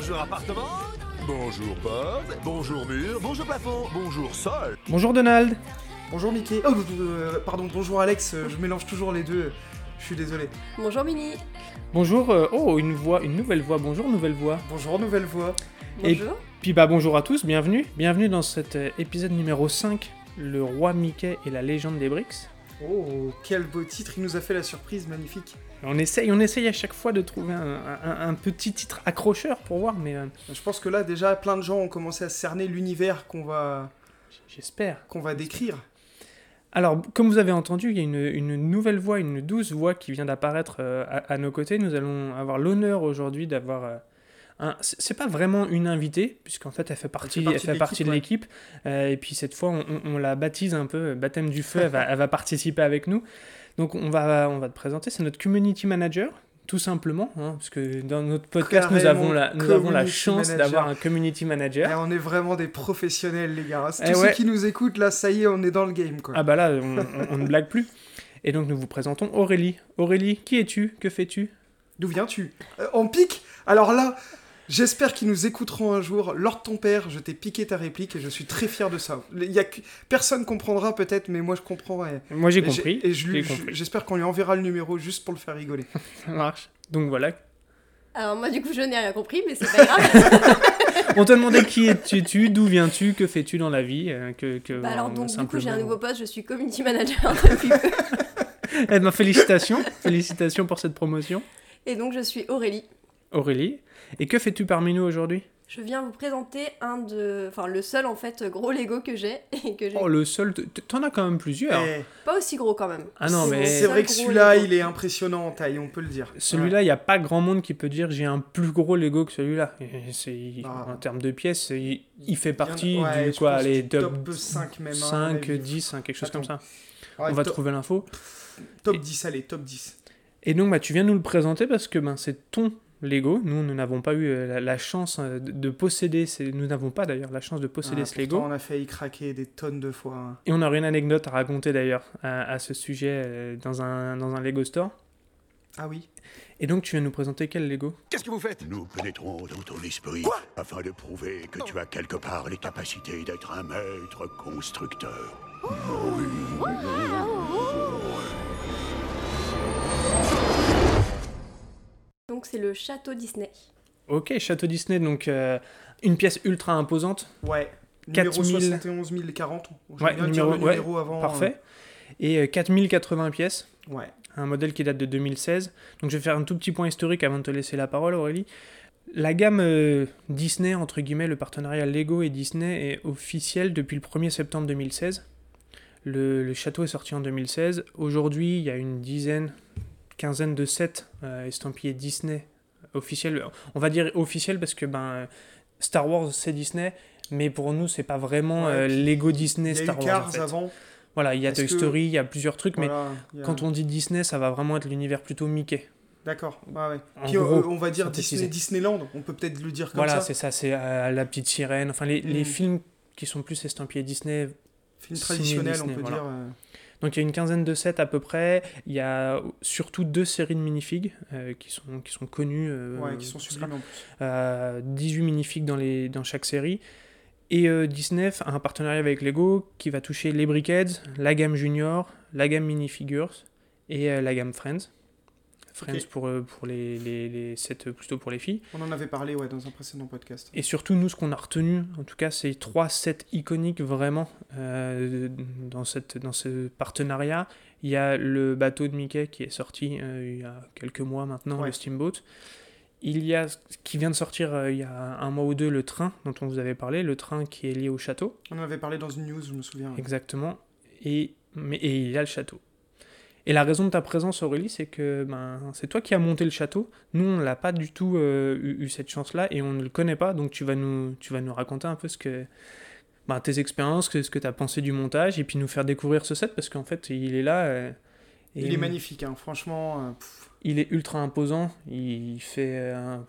Bonjour appartement. Bonjour porte. Bonjour mur. Bonjour plafond. Bonjour sol. Bonjour Donald. Bonjour Mickey. Oh, euh, pardon, bonjour Alex. euh, Je mélange toujours les deux. Je suis désolé. Bonjour Mini. Bonjour. euh, oh, une voix, une nouvelle voix. Bonjour, nouvelle voix. Bonjour, nouvelle voix. Et- Bonjour. Puis bah bonjour à tous, bienvenue. Bienvenue dans cet euh, épisode numéro 5, le roi Mickey et la légende des Bricks. Oh, quel beau titre. Il nous a fait la surprise magnifique. On essaye, on essaye à chaque fois de trouver un, un- un petit titre accrocheur pour voir, mais euh, Je pense que là, déjà, plein de gens ont commencé à cerner l'univers qu'on va, j'espère. qu'on va décrire. Alors, comme vous avez entendu, il y a une, une nouvelle voix, une douce voix qui vient d'apparaître euh, à, à nos côtés. Nous allons avoir l'honneur aujourd'hui d'avoir euh, un. C'est pas vraiment une invitée, puisqu'en fait, elle fait partie, elle fait de partie de l'équipe. Euh, et puis cette fois, on, on- on la baptise un peu euh, baptême du feu. elle, va, elle va participer avec nous. Donc, on va, on va te présenter. C'est notre community manager. Tout simplement, hein, parce que dans notre podcast, nous avons la, nous avons la chance d'avoir un community manager. Et on est vraiment des professionnels, les gars. Tous Eh ceux ouais. qui nous écoutent, là, ça y est, on est dans le game, quoi. Ah bah là, on, on- on ne blague plus. Et donc nous vous présentons Aurélie. Aurélie, qui es-tu? Que fais-tu? D'où viens-tu? Euh, En pique? Alors là, j'espère qu'ils nous écouteront un jour. Lord ton père, je t'ai piqué ta réplique et je suis très fier de ça. Il y a que- Personne comprendra peut-être, mais moi je comprends. Et, Moi j'ai compris. Et j'espère qu'on lui enverra le numéro juste pour le faire rigoler. Ça marche. Donc voilà. Alors moi du coup je n'ai rien compris mais c'est pas grave. On te demandait qui es-tu, d'où viens-tu, que fais-tu dans la vie euh, que, que, bah alors donc du coup j'ai un nouveau poste, je suis community manager depuis peu. Eh ben, félicitations, félicitations pour cette promotion, Et donc je suis Aurélie. Aurélie. Et que fais-tu parmi nous aujourd'hui? Je viens vous présenter un de... Enfin le seul en fait gros Lego que j'ai et que j'ai... Oh le seul, t'en as quand même plusieurs. Eh, Pas aussi gros quand même. Ah non C'est mais C'est vrai que celui-là, il est impressionnant en taille, on peut le dire. celui-là, il n'y a pas grand monde qui peut dire j'ai un plus gros Lego que celui-là. Ah. En termes de pièces, il, il fait partie Ouais, du quoi, top, top 5 même, hein, 5, mais- 10, hein, quelque chose comme ça. Ouais, On va top, trouver l'info. top 10, allez, top 10. Et donc, bah, tu viens nous le présenter parce que ben, c'est ton Lego. Nous, nous n'avons pas eu euh, la, la chance euh, de, de posséder. Ces... Nous n'avons pas d'ailleurs la chance de posséder Ah, ce Lego. on a failli craquer des tonnes de fois. hein. Et on aurait une anecdote à raconter d'ailleurs à, à ce sujet euh, dans, un, dans un Lego store. Ah oui Et donc, tu viens nous présenter quel Lego? Qu'est-ce que vous faites? Nous pénétrons dans ton esprit afin de prouver que tu as quelque part les capacités d'être un maître constructeur. Donc c'est le château Disney. Ok, Château Disney, donc euh, une pièce ultra imposante. Ouais. Numéro 4000. 71 040. Je Ouais, numéro- numéro avant. Parfait. Et euh, 4080 pièces. euh, Ouais. un modèle qui date de 2016. Donc je vais faire un tout petit point historique avant de te laisser la parole Aurélie. La gamme euh, Disney, entre guillemets, le partenariat Lego et Disney est officiel depuis le 1er septembre 2016. Le, le château est sorti en 2016. Aujourd'hui, il y a une dizaine, quinzaine de sets euh, estampillés Disney officiels. On va dire officiels parce que ben, Star Wars c'est Disney, mais pour nous c'est pas vraiment Ouais, euh, Lego Disney Star Wars. en Cars fait. avant. Voilà, il y a Toy que- Story, il y a plusieurs trucs, mais Voilà, a- quand on dit Disney, ça va vraiment être l'univers plutôt Mickey. D'accord. Ouais. En Puis gros, euh, on va dire. Disney, Disneyland. On peut peut-être le dire comme Voilà, ça. c'est ça, c'est euh, la petite sirène. Enfin, les, les Mm. films qui sont plus estampillés Disney. Film signé traditionnel, Disney, on peut voilà. dire. euh. Donc il y a une quinzaine de sets à peu près. Il y a surtout deux séries de minifigs euh, qui, sont, qui sont connues. euh, Ouais, qui sont sublimes en plus. Euh, 18 minifigs dans, les, dans chaque série. Et euh, Disney a un partenariat avec Lego qui va toucher les Brickheads, la gamme Junior, la gamme Minifigures et euh, la gamme Friends. Friends pour, euh, pour les, les, les sets euh, plutôt pour les filles. On en avait parlé ouais, dans un précédent podcast. Et surtout, nous, ce qu'on a retenu, en tout cas, c'est trois sets iconiques vraiment euh, dans, cette, dans ce partenariat. Il y a le bateau de Mickey qui est sorti euh, il y a quelques mois maintenant, Ouais. le Steamboat. Il y a ce qui vient de sortir euh, il y a un mois ou deux, le train dont on vous avait parlé, le train qui est lié au château, On en avait parlé dans une news, je me souviens. exactement. Et, mais, et il y a le château. Et la raison de ta présence, Aurélie, c'est que ben, c'est toi qui as monté le château. Nous, on n'a pas du tout euh, eu, eu cette chance-là et on ne le connaît pas. Donc, tu vas nous, tu vas nous raconter un peu ce que, ben, tes expériences, ce que tu as pensé du montage et puis nous faire découvrir ce set parce qu'en fait, il est là. euh, et Il est magnifique, hein, franchement. euh, pff, Il est ultra imposant. Il fait un,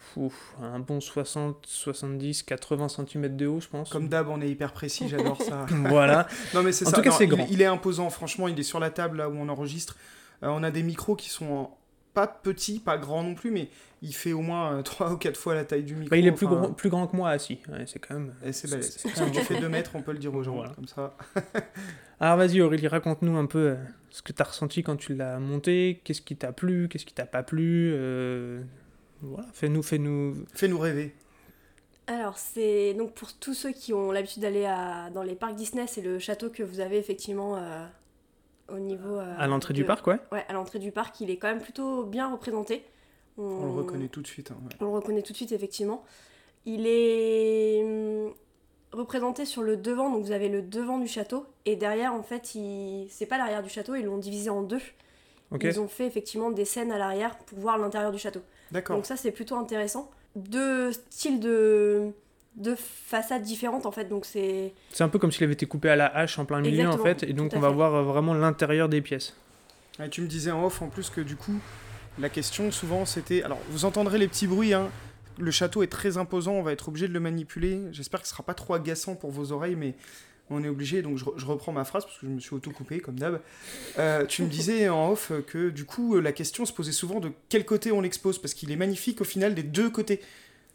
bon 60, 70, 80 cm de haut, je pense. comme d'hab, on est hyper précis, j'adore ça. voilà. Non, mais c'est En ça. tout cas, c'est il- grand. Il, est imposant, franchement, il est sur la table là où on enregistre. Euh, on a des micros qui sont en- pas petit, pas grand non plus, mais il fait au moins 3 ou 4 fois la taille du micro. Bah, il est plus, enfin, plus grand que moi assis. Ouais, c'est quand même. Et c'est balèze. quand tu fais 2 mètres, on peut le dire aux gens, Voilà. comme ça. Alors vas-y Aurélie, raconte-nous un peu euh, ce que tu as ressenti quand tu l'as monté, qu'est-ce qui t'a plu, qu'est-ce qui t'a pas plu. euh, Voilà, fais-nous, fais-nous. Fais-nous rêver. Alors, c'est donc pour tous ceux qui ont l'habitude d'aller à- dans les parcs Disney, c'est le château que vous avez effectivement euh, au niveau. euh, À l'entrée du parc, ouais. Ouais, à l'entrée du parc, il est quand même plutôt bien représenté. On le reconnaît tout de suite. hein, ouais. On le reconnaît tout de suite, effectivement. Il est hum, représenté sur le devant, donc vous avez le devant du château, et derrière, en fait, il... c'est pas l'arrière du château, ils l'ont divisé en deux. Ils ont fait effectivement des scènes à l'arrière pour voir l'intérieur du château. D'accord. Donc ça, c'est plutôt intéressant. Deux styles de, de façades différentes, en fait, donc c'est... C'est un peu comme s'il avait été coupé à la hache en plein milieu en fait, et donc on va fait. voir euh, vraiment l'intérieur des pièces. Et tu me disais en off en plus que du coup, la question souvent c'était. Alors, vous entendrez les petits bruits, hein. Le château est très imposant, on va être obligé de le manipuler. J'espère que ce sera pas trop agaçant pour vos oreilles, mais on est obligé. Donc, je, re- je reprends ma phrase parce que je me suis auto-coupé, comme d'hab. Euh, tu me disais en off que du coup, euh, la question se posait souvent de quel côté on l'expose, parce qu'il est magnifique au final des deux côtés.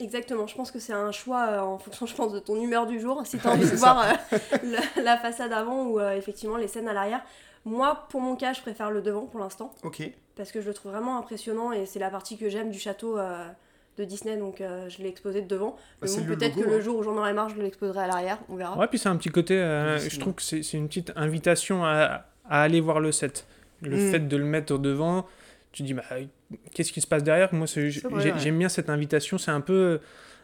Exactement, je pense que c'est un choix euh, en fonction, je pense, de ton humeur du jour. Si tu as envie de voir euh, la, la façade avant ou euh, effectivement les scènes à l'arrière. Moi, pour mon cas, je préfère le devant pour l'instant. Ok. parce que je le trouve vraiment impressionnant et c'est la partie que j'aime du château euh, de Disney, donc euh, je l'ai exposé de devant. Le peut-être que le hein. jour où j'en aurai marre, je l'exposerai à l'arrière, on verra. Ouais, puis c'est un petit côté, euh, je trouve que c'est c'est une petite invitation à, à aller voir le set. Le Mm. fait de le mettre devant, tu dis, bah, qu'est-ce qui se passe derrière? Moi, ouais. j'aime bien cette invitation, c'est un peu,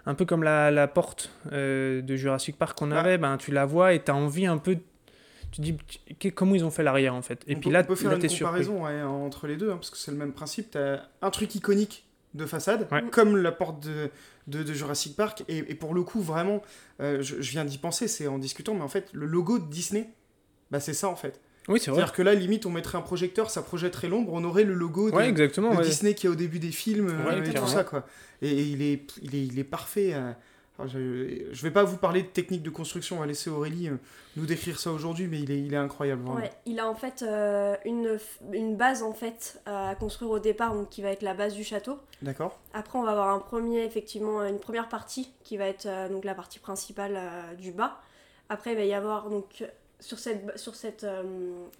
un peu comme la, la porte euh, de Jurassic Park qu'on Ah. avait, ben, tu la vois et tu as envie un peu, tu dis, qu'est- comment ils ont fait l'arrière en fait? Et on puis peut, là, on peut faire une comparaison ouais, entre les deux, hein, parce que c'est le même principe. Tu as un truc iconique de façade, Ouais. comme la porte de, de, de Jurassic Park. Et, et pour le coup, vraiment, euh, je, je viens d'y penser, c'est en discutant, mais en fait, le logo de Disney, bah, c'est ça en fait. Oui, c'est vrai. C'est-à-dire que là, limite, on mettrait un projecteur, ça projetterait l'ombre, on aurait le logo de, Ouais, exactement. de ouais. Disney qui est au début des films euh, Ouais, et tout ça, quoi. Et, et il, est, il, est, il est parfait. euh. Alors, je, je vais pas vous parler de technique de construction, on va laisser Aurélie euh, nous décrire ça aujourd'hui, mais il est, il est incroyable, vraiment. Ouais, il a en fait euh, une, une base en fait à construire au départ, donc qui va être la base du château. D'accord Après, on va avoir un premier, effectivement, une première partie qui va être euh, donc la partie principale euh, du bas. Après, il va y avoir donc sur cette, sur cette euh,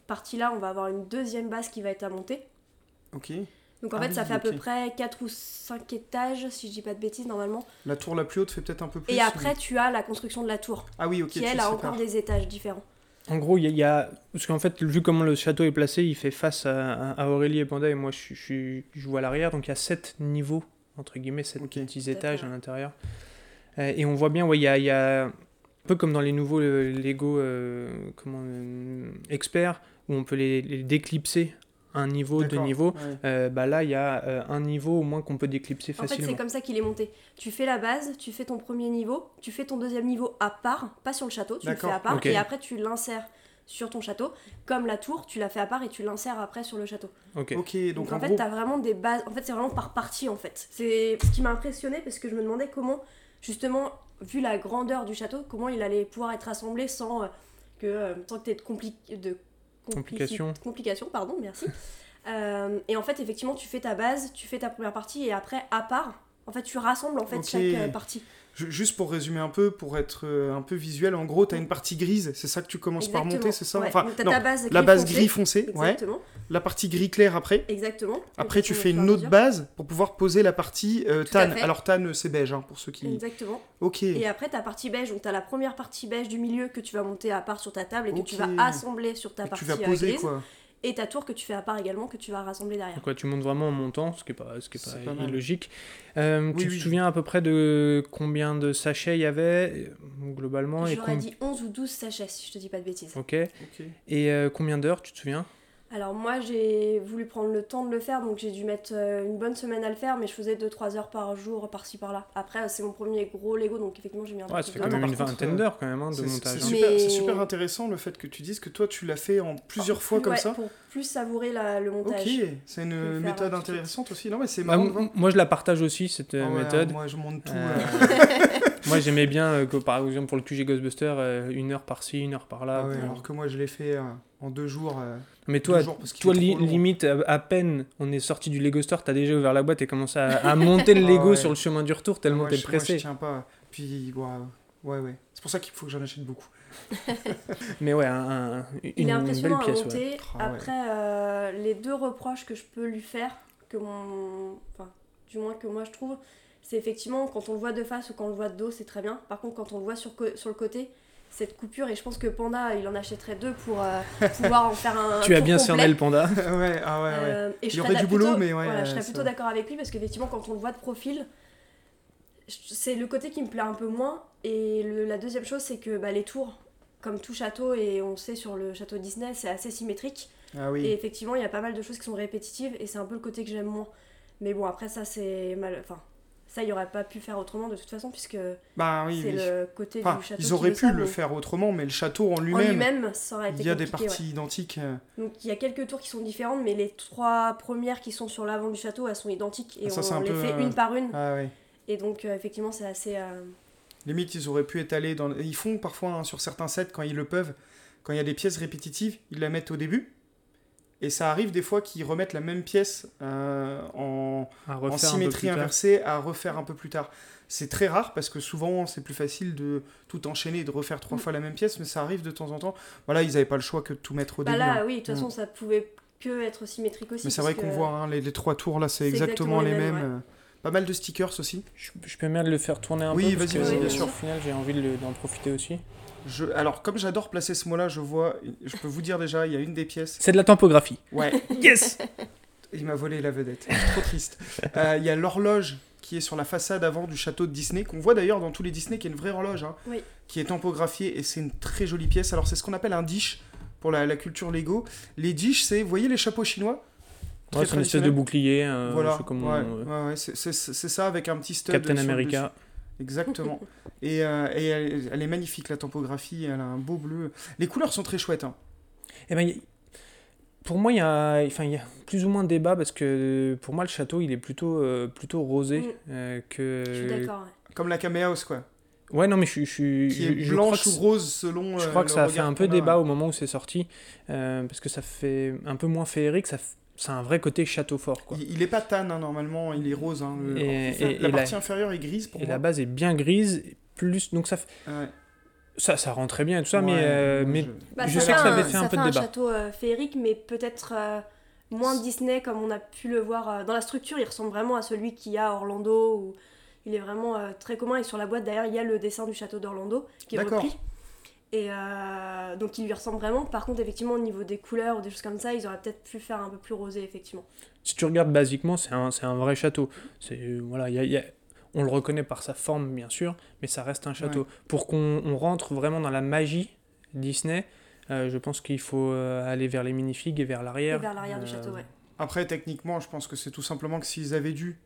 partie-là, on va avoir une deuxième base qui va être à monter. Ok. Donc en Ah fait, oui, ça fait à peu près 4 ou 5 étages, si je dis pas de bêtises, normalement. La tour la plus haute fait peut-être un peu plus. Et après, mais- tu as la construction de la tour, Ah oui, ok. qui elle le a encore des étages différents. En gros, il y, a- il y a. Parce qu'en fait, vu comment le château est placé, il fait face à, à Aurélie et Panda, et moi je, je, je joue à l'arrière, donc il y a sept niveaux, entre guillemets, sept Ok. petits Tout à étages à l'intérieur. Euh, et on voit bien, ouais, il y a, il y a un peu comme dans les nouveaux euh, Lego euh, comment, euh, experts, où on peut les, les déclipser un niveau, deux niveaux. ouais. Euh, bah là, il y a euh, un niveau au moins qu'on peut déclipser En fait, facilement. c'est comme ça qu'il est monté. Tu fais la base, tu fais ton premier niveau, tu fais ton deuxième niveau à part, pas sur le château, tu le fais à part, et après tu l'insères sur ton château. Comme la tour, tu la fais à part et tu l'insères après sur le château. Ok. Donc, Donc, en, en fait, gros. t'as vraiment des bases. En fait, c'est vraiment par partie en fait. C'est ce qui m'a impressionné parce que je me demandais comment, justement, vu la grandeur du château, comment il allait pouvoir être assemblé sans euh, que euh, sans que t'aies de, compli- de Complications. complications, pardon, merci. Euh, et en fait, effectivement, tu fais ta base, tu fais ta première partie et après, à part, en fait, tu rassembles en fait chaque euh, partie. Ju- Juste pour résumer un peu, pour être euh, un peu visuel, en gros, tu as une partie grise, c'est ça que tu commences par monter, c'est ça Ouais. Enfin, Donc, t'as non, ta base la base gris foncé, ouais. La partie gris clair après. Exactement. Après, tu fais une autre mesure. base pour pouvoir poser la partie euh, tan. Alors, tan, c'est beige, hein, pour ceux qui. Exactement. Ok. Et après, ta partie beige, donc tu as la première partie beige du milieu que tu vas monter à part sur ta table et que tu vas assembler sur ta Et partie tu vas euh, poser, grise. quoi. Et ta tour que tu fais à part également que tu vas rassembler derrière. Donc ouais, tu montes vraiment en montant, ce qui est pas, ce qui est pas, C'est pas illogique. Euh, Oui, tu oui. te souviens à peu près de combien de sachets il y avait euh, globalement et J'aurais com- dit 11 ou 12 sachets si je te dis pas de bêtises. Ok. Ok. Et euh, combien d'heures, tu te souviens? Alors moi j'ai voulu prendre le temps de le faire donc j'ai dû mettre euh, une bonne semaine à le faire mais je faisais 2-3 heures par jour par-ci par-là. Après c'est mon premier gros Lego donc effectivement j'ai mis un peu Ouais, ça fait de quand temps. même une vingtaine euh, d'heures quand même hein, de C'est montage. c'est hein. super, Mais- c'est super intéressant le fait que tu dises que toi, tu l'as fait en plusieurs fois Plus- comme ouais, ça. Pour plus savourer la- le Ok, montage. c'est Je vais une méthode intéressante aussi. Non, mais c'est Bah, moi je la partage aussi cette euh, Ah ouais, méthode. Moi, je monte tout. Euh. Moi, j'aimais bien euh, que, par exemple, pour le QG Ghostbuster, euh, une heure par-ci, une heure par-là. Ah ouais, alors que moi, je l'ai fait euh, en deux jours. euh, Mais toi, jours toi li- limite, à, à peine on est sorti du Lego Store, t'as déjà ouvert la boîte et commencé à, à monter le Ah Lego ouais. sur le chemin du retour tellement Moi, t'es je- moi, je pressé. tiens pas. Puis, ouais, ouais, ouais. C'est pour ça qu'il faut que j'en achète beaucoup. Mais ouais, un- un- une Il est belle impressionnant à pièce. ouais. monter. Ah ouais. Après, euh, les deux reproches que je peux lui faire, que mon... enfin, du moins que moi je trouve, c'est effectivement quand on le voit de face ou quand on le voit de dos, c'est très bien. Par contre, quand on le voit sur, sur le côté, cette coupure, et je pense que Panda, il en achèterait deux pour euh, pouvoir en faire un. Tu as bien cerné le panda. ouais, ah ouais, ouais. Euh, et Il y serais aurait du plutôt- boulot, mais ouais, voilà, je serais ça- plutôt d'accord avec lui parce qu'effectivement, quand on le voit de profil, c'est le côté qui me plaît un peu moins. Et le- la deuxième chose, c'est que bah, les tours, comme tout château, et on sait sur le château Disney, c'est assez symétrique. Ah oui. Et effectivement, il y a pas mal de choses qui sont répétitives et c'est un peu le côté que j'aime moins. Mais bon, après, ça, c'est mal. Enfin, ça, il n'y aurait pas pu faire autrement de toute façon, puisque Bah oui, c'est oui. le côté Enfin, du château. ils auraient pu ça, le faire autrement, mais le château en lui-même, il y a des ouais. parties identiques. euh. Donc il y a quelques tours qui sont différentes, mais les trois premières qui sont sur l'avant du château, elles sont identiques et Ah, ça, on les peu, fait euh, une par une. Ah. Et donc euh, effectivement, c'est assez. euh, Limite, ils auraient pu étaler dans. Ils font parfois hein, sur certains sets quand ils le peuvent, quand il y a des pièces répétitives, ils la mettent au début. Et ça arrive des fois qu'ils remettent la même pièce euh, en, symétrie inversée à refaire un peu plus tard. C'est très rare parce que souvent c'est plus facile de tout enchaîner et de refaire trois Mm. fois la même pièce, mais ça arrive de temps en temps. Voilà, ils n'avaient pas le choix que de tout mettre au Bah début. là, hein. oui, de toute façon, ça pouvait que être symétrique aussi. Mais c'est vrai qu'on voit hein, les, les trois tours là, c'est exactement, exactement les les mêmes. mêmes, Pas mal de stickers aussi. Je, je peux même le faire tourner un Oui, peu. parce vas-y, vas-y, bien sûr. Au final, j'ai envie de d'en profiter aussi. Je, alors, comme j'adore placer ce mot-là, je vois, je peux vous dire déjà, il y a une des pièces. C'est de la tempographie. Ouais, Yes il m'a volé la vedette. Trop triste. Euh, Il y a l'horloge qui est sur la façade avant du château de Disney, qu'on voit d'ailleurs dans tous les Disney, qui est une vraie horloge, hein, Oui. qui est tampographiée et c'est une très jolie pièce. Alors, c'est ce qu'on appelle un dish pour la, la culture Lego. Les dish, c'est, vous voyez les chapeaux chinois? Très Ouais, c'est une espèce de bouclier. euh, Voilà, ouais, euh, ouais, ouais, c'est- ça avec un petit stud. Captain America. Exactement. et euh, et elle, elle est magnifique, la topographie, elle a un beau bleu. Les couleurs sont très chouettes. hein. Eh ben, y- pour moi, il y a, enfin, il y a plus ou moins de débat parce que pour moi, le château, il est plutôt, euh, plutôt rosé Mm. euh, que. Je suis d'accord. ouais. Comme la Kamehaus, quoi. Ouais, non, mais je, suis- je, Qui est blanche que ou rose selon. Je euh, crois que ça a fait un peu débat ouais. au moment où c'est sorti, euh, parce que ça fait un peu moins féerique, ça, ça a un vrai côté château fort, quoi. Il, il est pas tan, hein, normalement, il est rose. hein, le- Et- enfin, et- la et partie la- inférieure est grise pour Et moi. la base est bien grise, plus donc ça, f- Ouais. ça, ça rend très bien et tout ça, mais, euh, mais je- Bah, Je ça sais que ça avait un- fait un peu de fait débat. château euh, féerique, mais peut-être euh, moins Disney comme on a pu le voir euh, dans la structure. Il ressemble vraiment à celui qu'il y a à Orlando. Où il est vraiment euh, très commun. Et sur la boîte, d'ailleurs, il y a le dessin du château d'Orlando qui est repris. Et euh, donc il lui ressemble vraiment. Par contre, effectivement, au niveau des couleurs ou des choses comme ça, ils auraient peut-être pu faire un peu plus rosé, effectivement. si tu regardes basiquement, c'est un, c'est un vrai château. C'est euh, voilà, il y a- y a- on le reconnaît par sa forme, bien sûr, mais ça reste un château. Pour qu'on on rentre vraiment dans la magie Disney, euh, je pense qu'il faut euh, aller vers les minifigs et vers Et l'arrière. vers l'arrière du château, ouais. Après, techniquement, je pense que c'est tout simplement que s'ils avaient dû.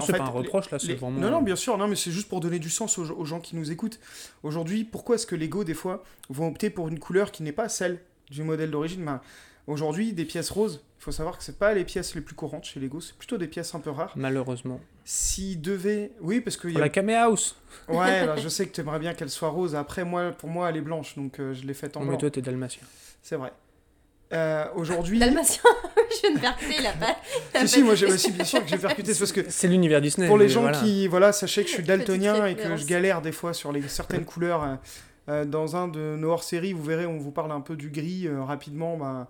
C'est pas un reproche là, c'est vraiment. Non, non, bien sûr, non, mais c'est juste pour donner du sens aux, aux gens qui nous écoutent. Aujourd'hui, pourquoi est-ce que Lego, des fois, vont opter pour une couleur qui n'est pas celle du modèle d'origine? Ben, Aujourd'hui, des pièces roses, il faut savoir que c'est pas les pièces les plus courantes chez Lego, c'est plutôt des pièces un peu rares. Malheureusement. S'ils devaient. Oui, parce que. Pour la Kamehaus Ouais, alors je sais que tu aimerais bien qu'elle soit rose. Après, moi, pour moi, elle est blanche, donc euh, je l'ai faite en mais blanc. toi, t'es dalmatien. C'est vrai. Euh, Aujourd'hui. Dalmatien, je viens de percuter, il a pas. il a Si, pas si, moi, j'ai aussi, bien sûr que j'ai percuté. C'est parce que C'est l'univers Disney. Pour les gens voilà. qui, voilà, sachez que je suis daltonien et que je galère des fois sur les, certaines couleurs. euh, euh, dans un de nos hors-séries, vous verrez, on vous parle un peu du gris euh, rapidement. Bah,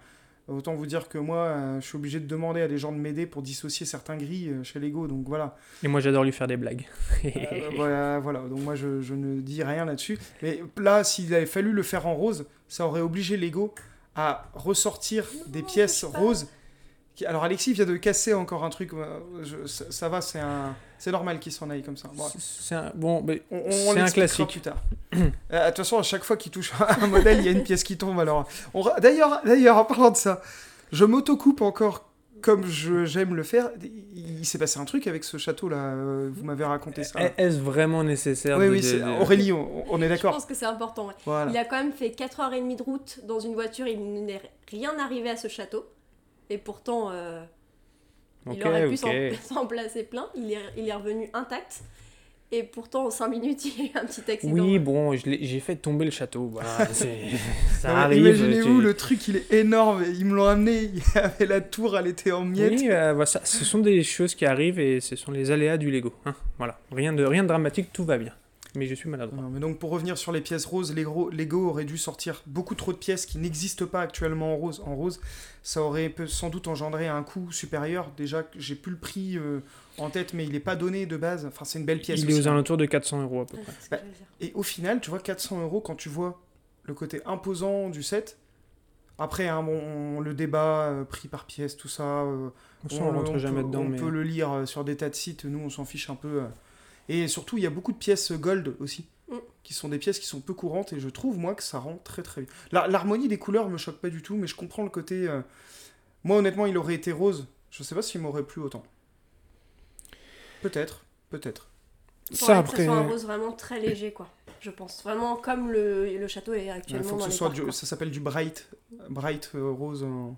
autant vous dire que moi, euh, je suis obligé de demander à des gens de m'aider pour dissocier certains gris euh, chez Lego. Donc voilà. Et moi, j'adore lui faire des blagues. Euh, voilà, voilà. Donc moi, je, je ne dis rien là-dessus. Mais là, s'il avait fallu le faire en rose, ça aurait obligé Lego à ressortir des pièces roses. Qui- Alors Alexis vient de casser encore un truc. euh, je- ça, ça va, c'est un, c'est normal qu'il s'en aille comme ça. Bon, C'est un... Bon, mais on, on C'est un classique. plus tard. Euh, De toute façon, à chaque fois qu'il touche un modèle, il y a une pièce qui tombe. Alors, on d'ailleurs, d'ailleurs, en parlant de ça, je m'autocoupe encore comme je- j'aime le faire. Il, s'est passé un truc avec ce château-là. euh, Vous m'avez raconté ça. est- est-ce vraiment nécessaire oui, de- oui, c'est- Aurélie, on, on est Je d'accord. pense que c'est important, ouais. Voilà. Il a quand même fait 4h30 de route dans une voiture, il n'est rien arrivé à ce château. Et pourtant, euh, il aurait pu ok. s'en- s'en placer plein. Il est, il est revenu intact. Et pourtant, en 5 minutes, il y a eu un petit accident. Oui, bon, je l'ai- j'ai fait tomber le château. Voilà, ça arrive. Imaginez-vous, tu- le truc il est énorme. Ils me l'ont amené. Il y avait la tour, elle était en miettes. Oui, euh, voilà, ça, ce sont des choses qui arrivent et ce sont les aléas du Lego. hein. Voilà, rien de, rien de dramatique, tout va bien. Mais je suis maladroit. Non, mais donc pour revenir sur les pièces roses, Lego, Lego aurait dû sortir beaucoup trop de pièces qui n'existent pas actuellement en rose. En rose, ça aurait sans doute engendré un coût supérieur. Déjà, j'ai plus le prix euh, en tête, mais il n'est pas donné de base. Enfin, c'est une belle pièce. Il est aux alentours de 400 euros à peu près. Bah. Et au final, tu vois, 400 euros quand tu vois le côté imposant du set. Après, hein, bon, on- le débat, euh, prix par pièce, tout ça. euh, on rentre on jamais peut, dedans. On mais... peut le lire euh, sur des tas de sites, nous on s'en fiche un peu. euh. Et surtout, il y a beaucoup de pièces gold aussi, Mm. qui sont des pièces qui sont peu courantes, et je trouve, moi, que ça rend très très bien. La- L'harmonie des couleurs me choque pas du tout, mais je comprends le côté... euh, Moi, honnêtement, il aurait été rose. Je sais pas s'il m'aurait plu autant. Peut-être, peut-être. Faudrait Ça, que après. ça soit un rose vraiment très léger, quoi. Je pense. Vraiment comme le, le château est Il actuellement faut que dans ce soit parcs, du- ça s'appelle du bright, bright euh, rose en-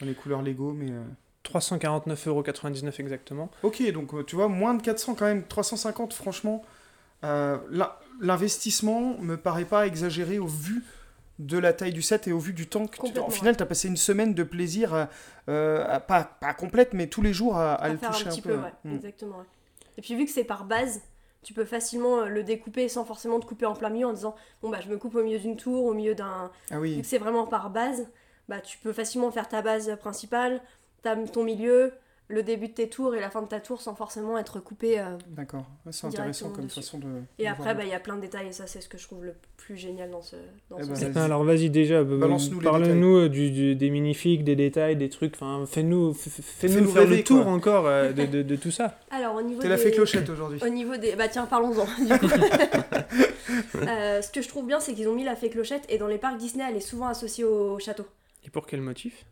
dans les couleurs Lego, mais... euh, 349,99€ exactement. Ok, donc euh, tu vois, moins de 400 quand même, 350 franchement, euh, l'in- l'investissement me paraît pas exagéré au vu de la taille du set et au vu du temps que tu... Complètement, En final, tu as passé une semaine de plaisir, euh, euh, à- pas, pas complète, mais tous les jours à, à à le faire toucher un un, petit peu. peu, ouais. Mm. Exactement, ouais. Et puis vu que c'est par base, tu peux facilement euh, le découper sans forcément te couper en plein milieu en disant bon bah je me coupe au milieu d'une tour, au milieu d'un. Ah Vu oui, que c'est vraiment par base, bah tu peux facilement faire ta base principale, ta- ton milieu, le début de tes tours et la fin de ta tour sans forcément être coupé. euh. d'accord. Ouais, c'est intéressant comme dessus. façon de... Et de après, bah il y a plein de détails et ça c'est ce que je trouve le plus génial dans ce. Dans Eh ce ben. Alors vas-y déjà, euh, Balance-nous parle-nous euh, du, du- des minifigs, des détails, des trucs. Enfin, fais-nous, f- f- fais-nous Fais-nous faire rêver, le tour quoi. encore euh, de, de- de tout ça. Alors au niveau T'es la fée clochette aujourd'hui. Au niveau des. Bah tiens, parlons-en. Euh, ce que je trouve bien, c'est qu'ils ont mis la fée clochette et dans les parcs Disney, elle est souvent associée au château. Et pour quel motif?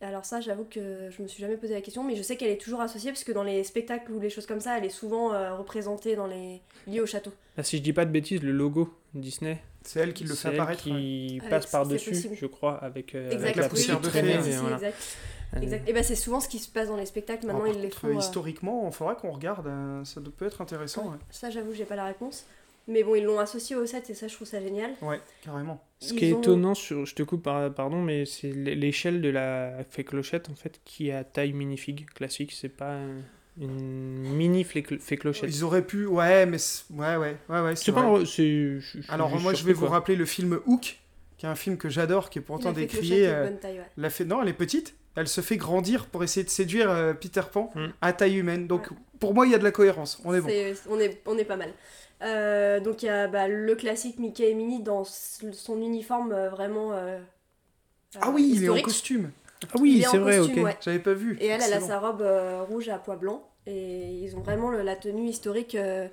Alors ça, j'avoue que je me suis jamais posé la question, mais je sais qu'elle est toujours associée parce que dans les spectacles ou les choses comme ça, elle est souvent euh, représentée dans les liés au château. Là, si je dis pas de bêtises, le logo Disney, C'est elle qui le fait apparaître. ouais. qui passe par-dessus, possible. je crois, avec, euh, avec la poussière de fée, si, voilà. exact. Exact. Et bah c'est souvent ce qui se passe dans les spectacles. Maintenant, Alors, ils les par font. euh, Historiquement, il faudra qu'on regarde, ça peut être intéressant. Ouais, Ça, j'avoue, j'ai pas la réponse. Mais bon, ils l'ont associé au set et ça, je trouve ça génial. Ouais, carrément. Ce Ils qui est ont- étonnant, sur, je te coupe, par- pardon, mais c'est l'échelle de la fée clochette, en fait, qui est à taille minifig classique. C'est pas une mini fée cl- fée clochette. Ils auraient pu, ouais, mais ouais, ouais, ouais, ouais. C'est pas vrai. un- c'est- je- Alors moi je vais vous quoi. rappeler le film Hook, qui est un film que j'adore, qui est pourtant La décrié. est euh, bonne taille, ouais. la fée, non, elle est petite. Elle se fait grandir pour essayer de séduire euh, Peter Pan Mm. à taille humaine. Donc pour moi il y a de la cohérence. On est bon. C'est- on, est, on est pas mal. Euh, donc il y a bah, le classique Mickey et Minnie dans son uniforme euh, vraiment. euh, Ah oui, il est en costume. Ah oui, Il est en c'est vrai, costume, ok. ouais. J'avais pas vu. Et elle, elle a sa robe euh, rouge à pois blanc. Et ils ont vraiment le- la tenue historique euh,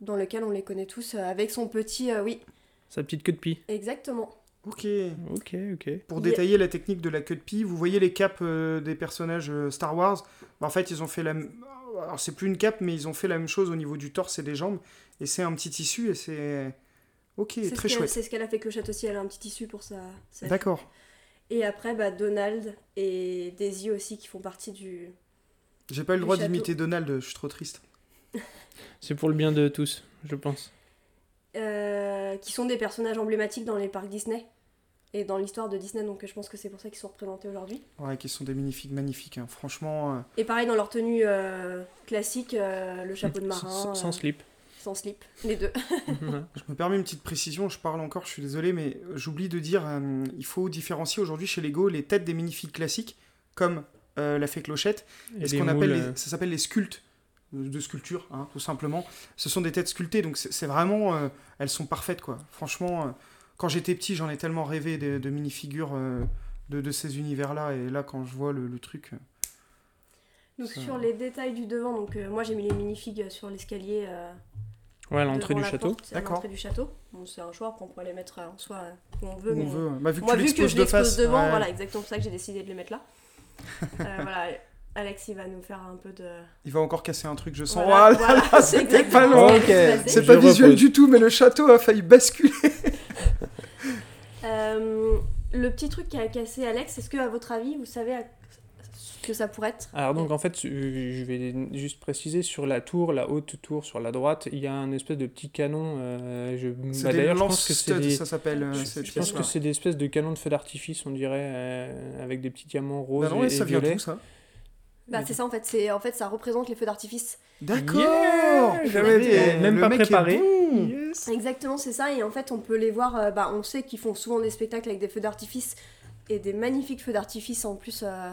dans lequel on les connaît tous, euh, avec son petit. euh, oui, Sa petite queue de pie. exactement. Ok. Ok, ok. Pour détailler la technique de la queue de pie, vous voyez les capes euh, des personnages euh, Star Wars. Bah, en fait, ils ont fait la. Alors c'est plus une cape, mais ils ont fait la même chose au niveau du torse et des jambes. Et c'est un petit tissu et c'est. Ok, C'est ce très qu'elle- chouette. C'est ce qu'elle a fait Clochette aussi, elle a un petit tissu pour sa. sa- D'accord. Et après, bah, Donald et Daisy aussi qui font partie du. J'ai pas eu le droit château. d'imiter Donald, je suis trop triste. C'est pour le bien de tous, je pense. euh, qui sont des personnages emblématiques dans les parcs Disney et dans l'histoire de Disney, donc je pense que c'est pour ça qu'ils sont représentés aujourd'hui. Ouais, qui sont des magnifiques, magnifiques. hein. Franchement, euh, Et pareil dans leur tenue euh, classique, euh, le chapeau de marin, Sans, sans euh, slip. sans slip, les deux. je me permets une petite précision, je parle encore, je suis désolé, mais j'oublie de dire, euh, il faut différencier aujourd'hui chez Lego les têtes des minifigs classiques, comme euh, la fée clochette, et, ce qu'on appelle, les- ça s'appelle les sculptes de sculpture, hein, tout simplement. Ce sont des têtes sculptées, donc c'est c'est vraiment, euh, elles sont parfaites, quoi. Franchement, euh, quand j'étais petit, j'en ai tellement rêvé de, de minifigures euh, de, de ces univers-là, et là, quand je vois le, le truc... euh, Donc Ça- sur les détails du devant, donc euh, moi j'ai mis les minifigs sur l'escalier. euh, Ouais, à l'entrée du château. D'accord. l'entrée du château. Bon, c'est un choix, après on pourrait les mettre en soi où on veut. où on mais- veut. Bah, vu que Moi, tu vu que l'exposes je de l'expose face, devant, ouais. voilà, exactement pour ça que j'ai décidé de les mettre là. Euh, voilà, Alex, il va nous faire un peu de. il va encore casser un truc, je sens. Voilà, Voilà, voilà, c'était exactement pas loin. passer. C'est pas visuel repose. du tout, mais le château a failli basculer. Euh, le petit truc qui a cassé Alex, est-ce que à votre avis, vous savez à- ce que ça pourrait être? Alors donc en fait, je vais juste préciser, sur la tour, la haute tour sur la droite, il y a un espèce de petit canon. euh, je, bah, d'ailleurs, je pense que c'est des, ça s'appelle euh, je- pense que c'est des espèces de canons de feu d'artifice, on dirait, euh, avec des petits diamants roses Bah non, et, ouais, ça et vient violets. d'où ça? Bah, c'est ça en fait, c'est en fait ça représente les feux d'artifice. D'accord Yeah J'avais été même le pas mec est préparé. Exactement, c'est ça. Et en fait, on peut les voir. euh, bah, on sait qu'ils font souvent des spectacles avec des feux d'artifice et des magnifiques feux d'artifice en plus euh,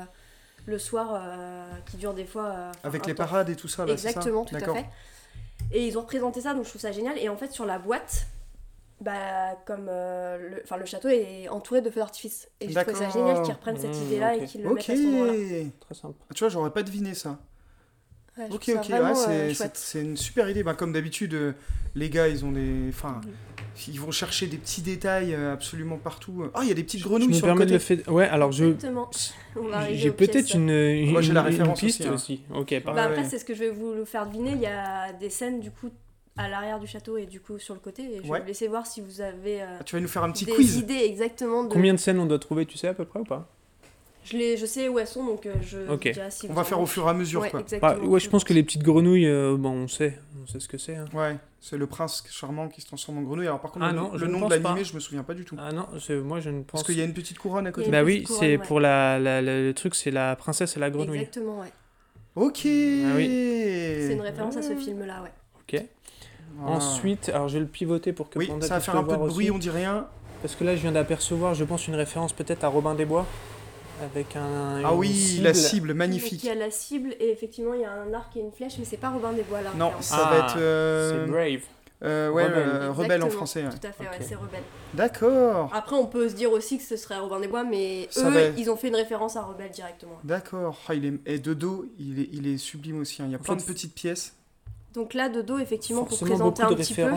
le soir euh, qui durent des fois. euh, Avec un les temps. parades et tout ça, là, c'est ça Exactement, tout à D'accord. fait. Et ils ont représenté ça, donc je trouve ça génial. Et en fait, sur la boîte, bah, comme euh, le, enfin, le château est entouré de feux d'artifice. Et je trouve ça D'accord. génial qu'ils reprennent cette Mmh, idée-là ok. et qu'ils le Ok mettent à ce moment-là. Très sympa. Tu vois, j'aurais pas deviné ça. Ouais, je Ok, ok, vraiment, ouais, euh, c'est- une super idée. Bah, comme d'habitude, euh, les gars, ils ont des. Enfin, ils vont chercher des petits détails euh, absolument partout. Ah, il y a des petites Je grenouilles me sur le permets de côté. le faire. Ouais, alors je. J'ai peut-être une, une, Moi, j'ai la une référence piste aussi, hein. aussi. Ok, Bah, parfait. après, c'est ce que je vais vous le faire deviner. Il y a des scènes du coup à l'arrière du château et du coup sur le côté. Et je Ouais. vais vous laisser voir si vous avez euh, Ah, tu vas nous faire un petit des quiz. idées exactement. De... Combien de scènes on doit trouver, tu sais à peu près ou pas? Je, les, je sais où elles sont donc euh, je Ok. vous dirai si On va faire au fur et à mesure, Ouais, quoi. exactement. Ah, Ouais, je pense que les petites grenouilles, euh, bon, on sait, on sait ce que c'est. hein. Ouais, c'est le prince charmant qui se transforme en grenouille. Alors, par contre, Ah le, non, nom de l'animé, je me souviens pas du tout. Ah non, c'est- moi je ne pense. Parce qu'il y a une petite couronne à côté. Bah oui, c'est ouais. pour la, la- la- le truc, c'est la princesse et la grenouille. Exactement, ouais. Ok Ah C'est une référence à ce film-là, ouais. Ok. Voilà. Ensuite, alors je vais le pivoter pour que Oui, Panda ça va faire un peu de bruit, aussi. on dit rien. Parce que là, je viens d'apercevoir, je pense, une référence peut-être à Robin des Bois. Avec un. Ah oui, la cible, Donc, magnifique. il y a la cible et effectivement il y a un arc et une flèche, mais c'est pas Robin des Bois là. Non, ça Ah, va être. euh, C'est Brave. euh, ouais, Rebelle. euh, rebelle en français. ouais. Tout à fait, ouais, c'est Rebelle. D'accord, Après, on peut se dire aussi que ce serait Robin des Bois, mais Ça eux, va. ils ont fait une référence à Rebelle directement. d'accord. Ah, il est... Et de dos, il est, il est sublime aussi. hein. Il y a En plein fait, de petites pièces. Donc là, de dos, effectivement, pour Forcément présenter beaucoup un de petit peu.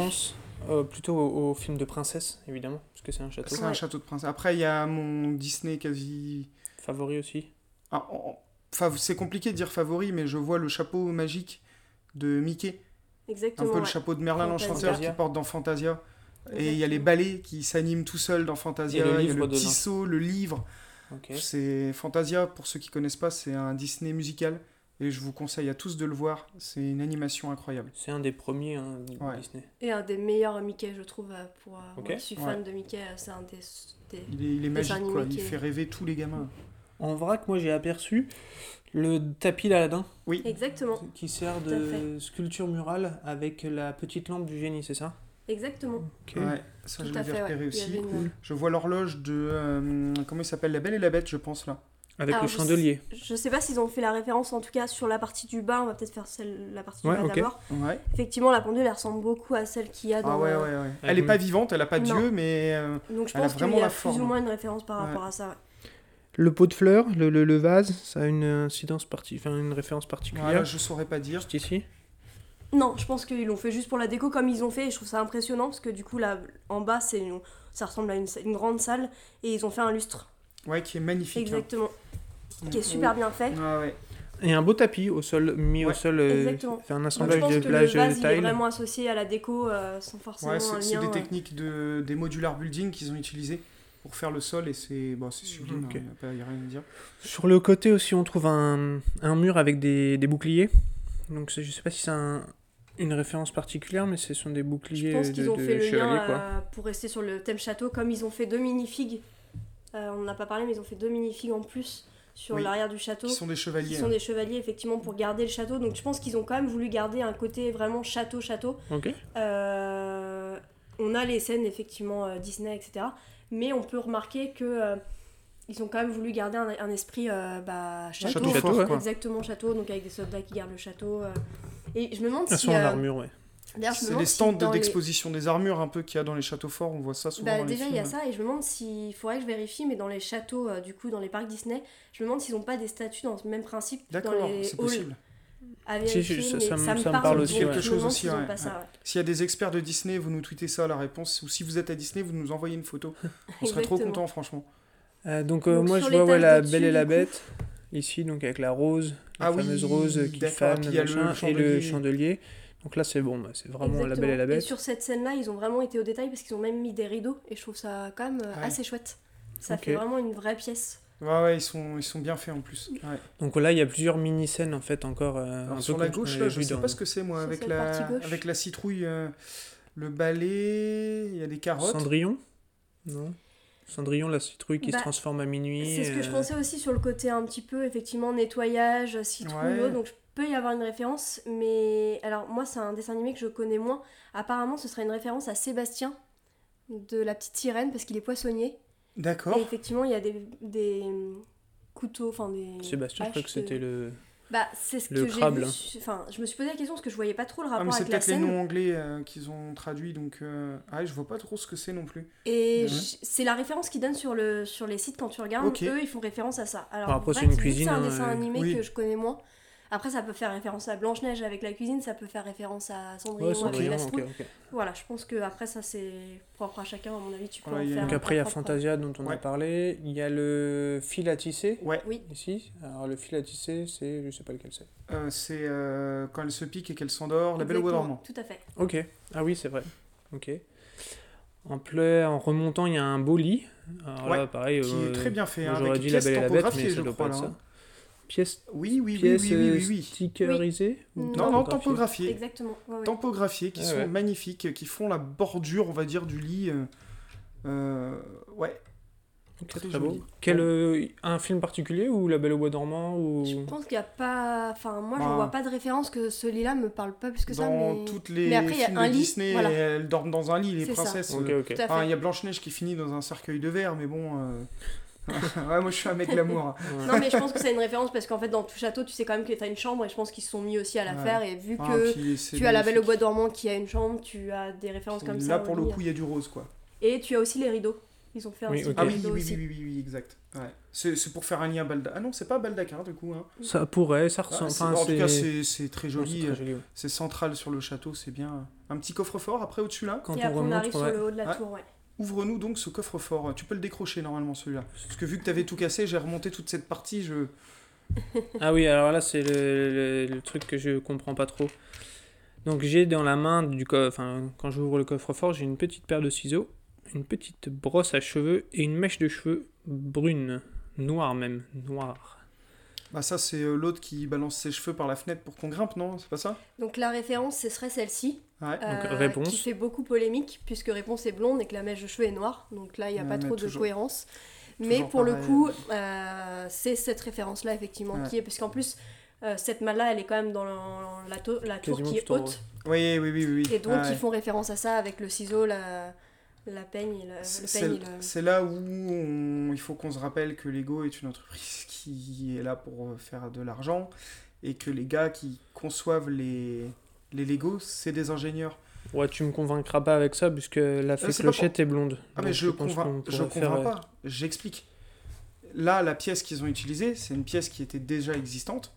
euh, plutôt au, au film de princesse, évidemment, parce que c'est un château. C'est un château de prince. Après, il y a mon Disney quasi. Favori aussi. Ah, en- en- Enfin, c'est compliqué de dire favori, mais je vois le chapeau magique de Mickey. Un Exactement. peu le chapeau de Merlin l'Enchanteur qui porte dans Fantasia. Et il y a les ballets qui s'animent tout seuls dans Fantasia. Il y a le petit saut, le livre. C'est Fantasia, pour ceux qui connaissent pas, c'est un Disney musical. Et je vous conseille à tous de le voir. C'est une animation incroyable. C'est un des premiers hein, Ouais. Disney. Et un des meilleurs Mickey, je trouve, pour. moi qui suis Ouais. fan de Mickey, euh, c'est un des. des- Il est, il est magique, quoi. qui Il fait rêver tous les gamins. En vrac, moi j'ai aperçu le tapis d'Aladin Oui, Exactement, qui sert de sculpture murale avec la petite lampe du génie, c'est ça? Exactement. Ok. ouais, ça je Tout à l'avais repéré ouais. Aussi. une- Je vois l'horloge de. euh, comment il s'appelle? La Belle et la Bête, je pense, là. Avec Alors, le je chandelier. Je sais pas s'ils ont fait la référence, en tout cas sur la partie du bas, on va peut-être faire celle, la partie du Ouais, bas d'abord. Ouais. Effectivement, la pendule elle ressemble beaucoup à celle qu'il y a dans. Ah ouais, ouais, ouais. Elle Avec est pas vivante, elle a pas Non. d'yeux, mais. euh, Donc je Elle pense qu'il vraiment y a plus forme. ou moins une référence par Ouais. rapport à ça. Le pot de fleurs, le, le- le vase, ça a une incidence enfin une référence particulière. voilà, je saurais pas dire. Juste ici. Non, je pense qu'ils l'ont fait juste pour la déco comme ils ont fait et je trouve ça impressionnant parce que du coup là en bas c'est une- ça ressemble à une, une grande salle et ils ont fait un lustre. Ouais, qui est magnifique. hein. Exactement. Qui est Mm. super bien fait. Ah ouais. Et un beau tapis au sol, mis au sol, euh, Exactement. fait un Donc je assemblage pense de que le plages vase il est tile. vraiment associé à la déco euh, sans forcément Ouais, un c'est des techniques de, des modular building qu'ils ont utilisées pour faire le sol et c'est bon, c'est sublime, Ok. il n'y a, rien à dire. Sur le côté aussi, on trouve un, un mur avec des, des boucliers. Donc je sais pas si c'est un- une référence particulière, mais ce sont des boucliers Je pense de, qu'ils ont de fait le chevalier, lien quoi. euh, pour rester sur le thème château, comme ils ont fait deux minifigs. Euh, on n'en a pas parlé, mais ils ont fait deux minifigs en plus sur Oui. l'arrière du château. Qui sont des Qui chevaliers. sont hein. des chevaliers, effectivement, pour garder le château. Donc je pense qu'ils ont quand même voulu garder un côté vraiment château-château. Euh, on a les scènes, effectivement, euh, Disney, etc. Mais on peut remarquer que. euh, ils ont quand même voulu garder un, un esprit euh, bah, château. Château Château, fort, ouais. Exactement, château, donc avec des soldats qui gardent le château. euh. Et je me demande Elles si. sont en armure, ouais. C'est les si stands les- d'exposition des armures un peu qu'il y a dans les châteaux forts, on voit ça souvent Bah, dans les déjà, il y a ça, et je me demande s'il faudrait que je vérifie, mais dans les châteaux, euh, du coup, dans les parcs Disney, je me demande s'ils n'ont pas des statues dans le même principe dans D'accord, les c'est halls. possible. À Si, vérifier, si, ça- mais ça me- ça me ça me parle, aussi. Quelque chose aussi, ouais, ouais. ouais. S'il y a des experts de Disney, vous nous tweetez ça, la réponse. Ou si vous êtes à Disney, vous nous envoyez une photo. On serait trop contents, franchement. Euh, donc, euh, Donc, moi je vois ouais, la Belle et la. Bête, ici, donc avec la rose, la Ah oui, fameuse rose qui fane, le et chandelier. Donc là c'est bon, bah, c'est vraiment la. Belle et la Et Bête. sur cette scène-là, ils ont vraiment été au détail parce qu'ils ont même mis des rideaux, et je trouve ça quand même euh, Ouais. assez chouette. Ça fait vraiment une vraie pièce. Ouais, ouais, ils sont, ils sont bien faits en plus. Ouais. Donc là, il y a plusieurs mini-scènes en fait encore. euh, Alors, sur la gauche, avait là, je sais dans pas ce que c'est, moi, avec la, avec la citrouille, euh, le balai, il y a des carottes. Cendrillon Non? Cendrillon, la citrouille qui Bah, se transforme à minuit. C'est ce que je euh, pensais aussi sur le côté un petit peu, effectivement, nettoyage, citrouille, Ouais. donc je peux y avoir une référence, mais alors moi c'est un dessin animé que je connais moins. Apparemment ce serait une référence à Sébastien de la petite sirène parce qu'il est poissonnier. D'accord. Et effectivement il y a des, des couteaux, enfin des... Sébastien, je crois que c'était le. Bah c'est ce le que j'ai vu, enfin je me suis posé la question parce que je voyais pas trop le Ah, mais rapport c'est avec la peut-être les scène. noms anglais euh, qu'ils ont traduits, donc. euh, Ah, je vois pas trop ce que c'est non plus. Et c'est la référence qu'ils donnent sur, le, sur les sites quand tu regardes. Ok. Eux, ils font référence à ça. Alors, après, en c'est une cuisine, C'est un dessin euh, animé oui. que je connais moins. Après, ça peut faire référence à Blanche-Neige avec la cuisine, ça peut faire référence à Cendrillon Ouais, avec Cendrillon, la ok, citrouille. ok. Voilà, je pense que après ça, c'est propre à chacun. À mon avis, tu peux Ouais, en faire. Donc après, il y a. Fantasia dont on a parlé. Il y a le fil à tisser Ouais, Oui, ici. Alors le fil à tisser, c'est. Je sais pas lequel c'est. euh, c'est euh, quand elle se pique et qu'elle s'endort, la belle au dormant. Tout à fait. Ok. Ah oui, c'est vrai. Ok. En, en remontant, il y a un beau lit. Alors là, Ouais, pareil. Qui euh, est très bien fait, hein, J'aurais avec dit la belle et la bête, mais ça je doit crois. pas être là, ça. Pièce, Oui, oui, oui, pièce oui, oui, oui, oui. stickerisée ou Non, Non, non, tampographiée tampographiées. Exactement. ouais, qui Ouais, sont ouais. magnifiques, qui font la bordure, on va dire, du lit. euh, euh, ouais, Très très joli. beau. Quel, euh, un film particulier ou La Belle au Bois dormant ou... Je pense qu'il n'y a pas. Enfin, moi, je Bah. vois pas de référence que ce lit-là me parle pas plus que ça. dans mais... toutes les mais après, il y a films un de lit, Disney, voilà. elles dorment dans un lit, les ça. princesses. Ok, euh, ok. Tout à Enfin, fait. il y a Blanche-Neige qui finit dans un cercueil de verre, mais bon. euh, ouais, moi je suis un mec l'amour. Ouais. Non, mais je pense que c'est une référence parce qu'en fait, dans tout château, tu sais quand même que tu as une chambre et je pense qu'ils se sont mis aussi à la Ouais. faire. Et vu Ah, que tu as la Belle au bois dormant qui a une chambre, tu as des références comme ça. Là pour le coup, il y a du rose quoi. Et tu as aussi les rideaux. Ils ont fait un Oui, style ok. de Ah oui, rideau oui, aussi. oui, oui, oui, exact. Ouais. C'est c'est pour faire un lien baldaquin. Ah non, c'est pas baldaquin du coup. Hein. Ça pourrait, ça Ah, ressemble. c'est- enfin, en tout cas, c'est- très non, c'est joli. très joli, ouais. C'est central sur le château, c'est bien. Un petit coffre-fort après au-dessus là? Quand Et on après, on remonte, arrive sur le haut de la tour, ouais. Ouvre-nous donc ce coffre-fort. Tu peux le décrocher normalement celui-là. Parce que vu que t'avais tout cassé, j'ai remonté toute cette partie. Je... Ah oui, alors là, c'est le, le- le truc que je comprends pas trop. Donc j'ai dans la main du coffre, enfin quand j'ouvre le coffre-fort, j'ai une petite paire de ciseaux, une petite brosse à cheveux et une mèche de cheveux brune, noire même, noire. Bah ça c'est euh, l'autre qui balance ses cheveux par la fenêtre pour qu'on grimpe, non? C'est pas ça? Donc la référence, ce serait celle-ci. Ouais. euh, réponse. Qui fait beaucoup polémique, puisque réponse est blonde et que la mèche de cheveux est noire. Donc là, il n'y a pas trop de toujours- cohérence. Mais pour le coup, euh, c'est cette référence-là, effectivement, Ouais. qui est. Puisqu'en plus, euh, cette malle-là, elle est quand même dans la, la, to- la tour qui est haute. Oui, oui, oui, oui. Et donc, Ouais. ils font référence à ça avec le ciseau, la, la peigne et le, C'est- le C'est peigne et le- c'est là où on- il faut qu'on se rappelle que Lego est une entreprise qui est là pour faire de l'argent et que les gars qui conçoivent les, les Lego, c'est des ingénieurs. Ouais, tu me convaincras pas avec ça puisque la fée Euh, c'est pas clochette est blonde. Ah mais je pense convainc, je convainc euh, pas, j'explique. Là, la pièce qu'ils ont utilisée, c'est une pièce qui était déjà existante.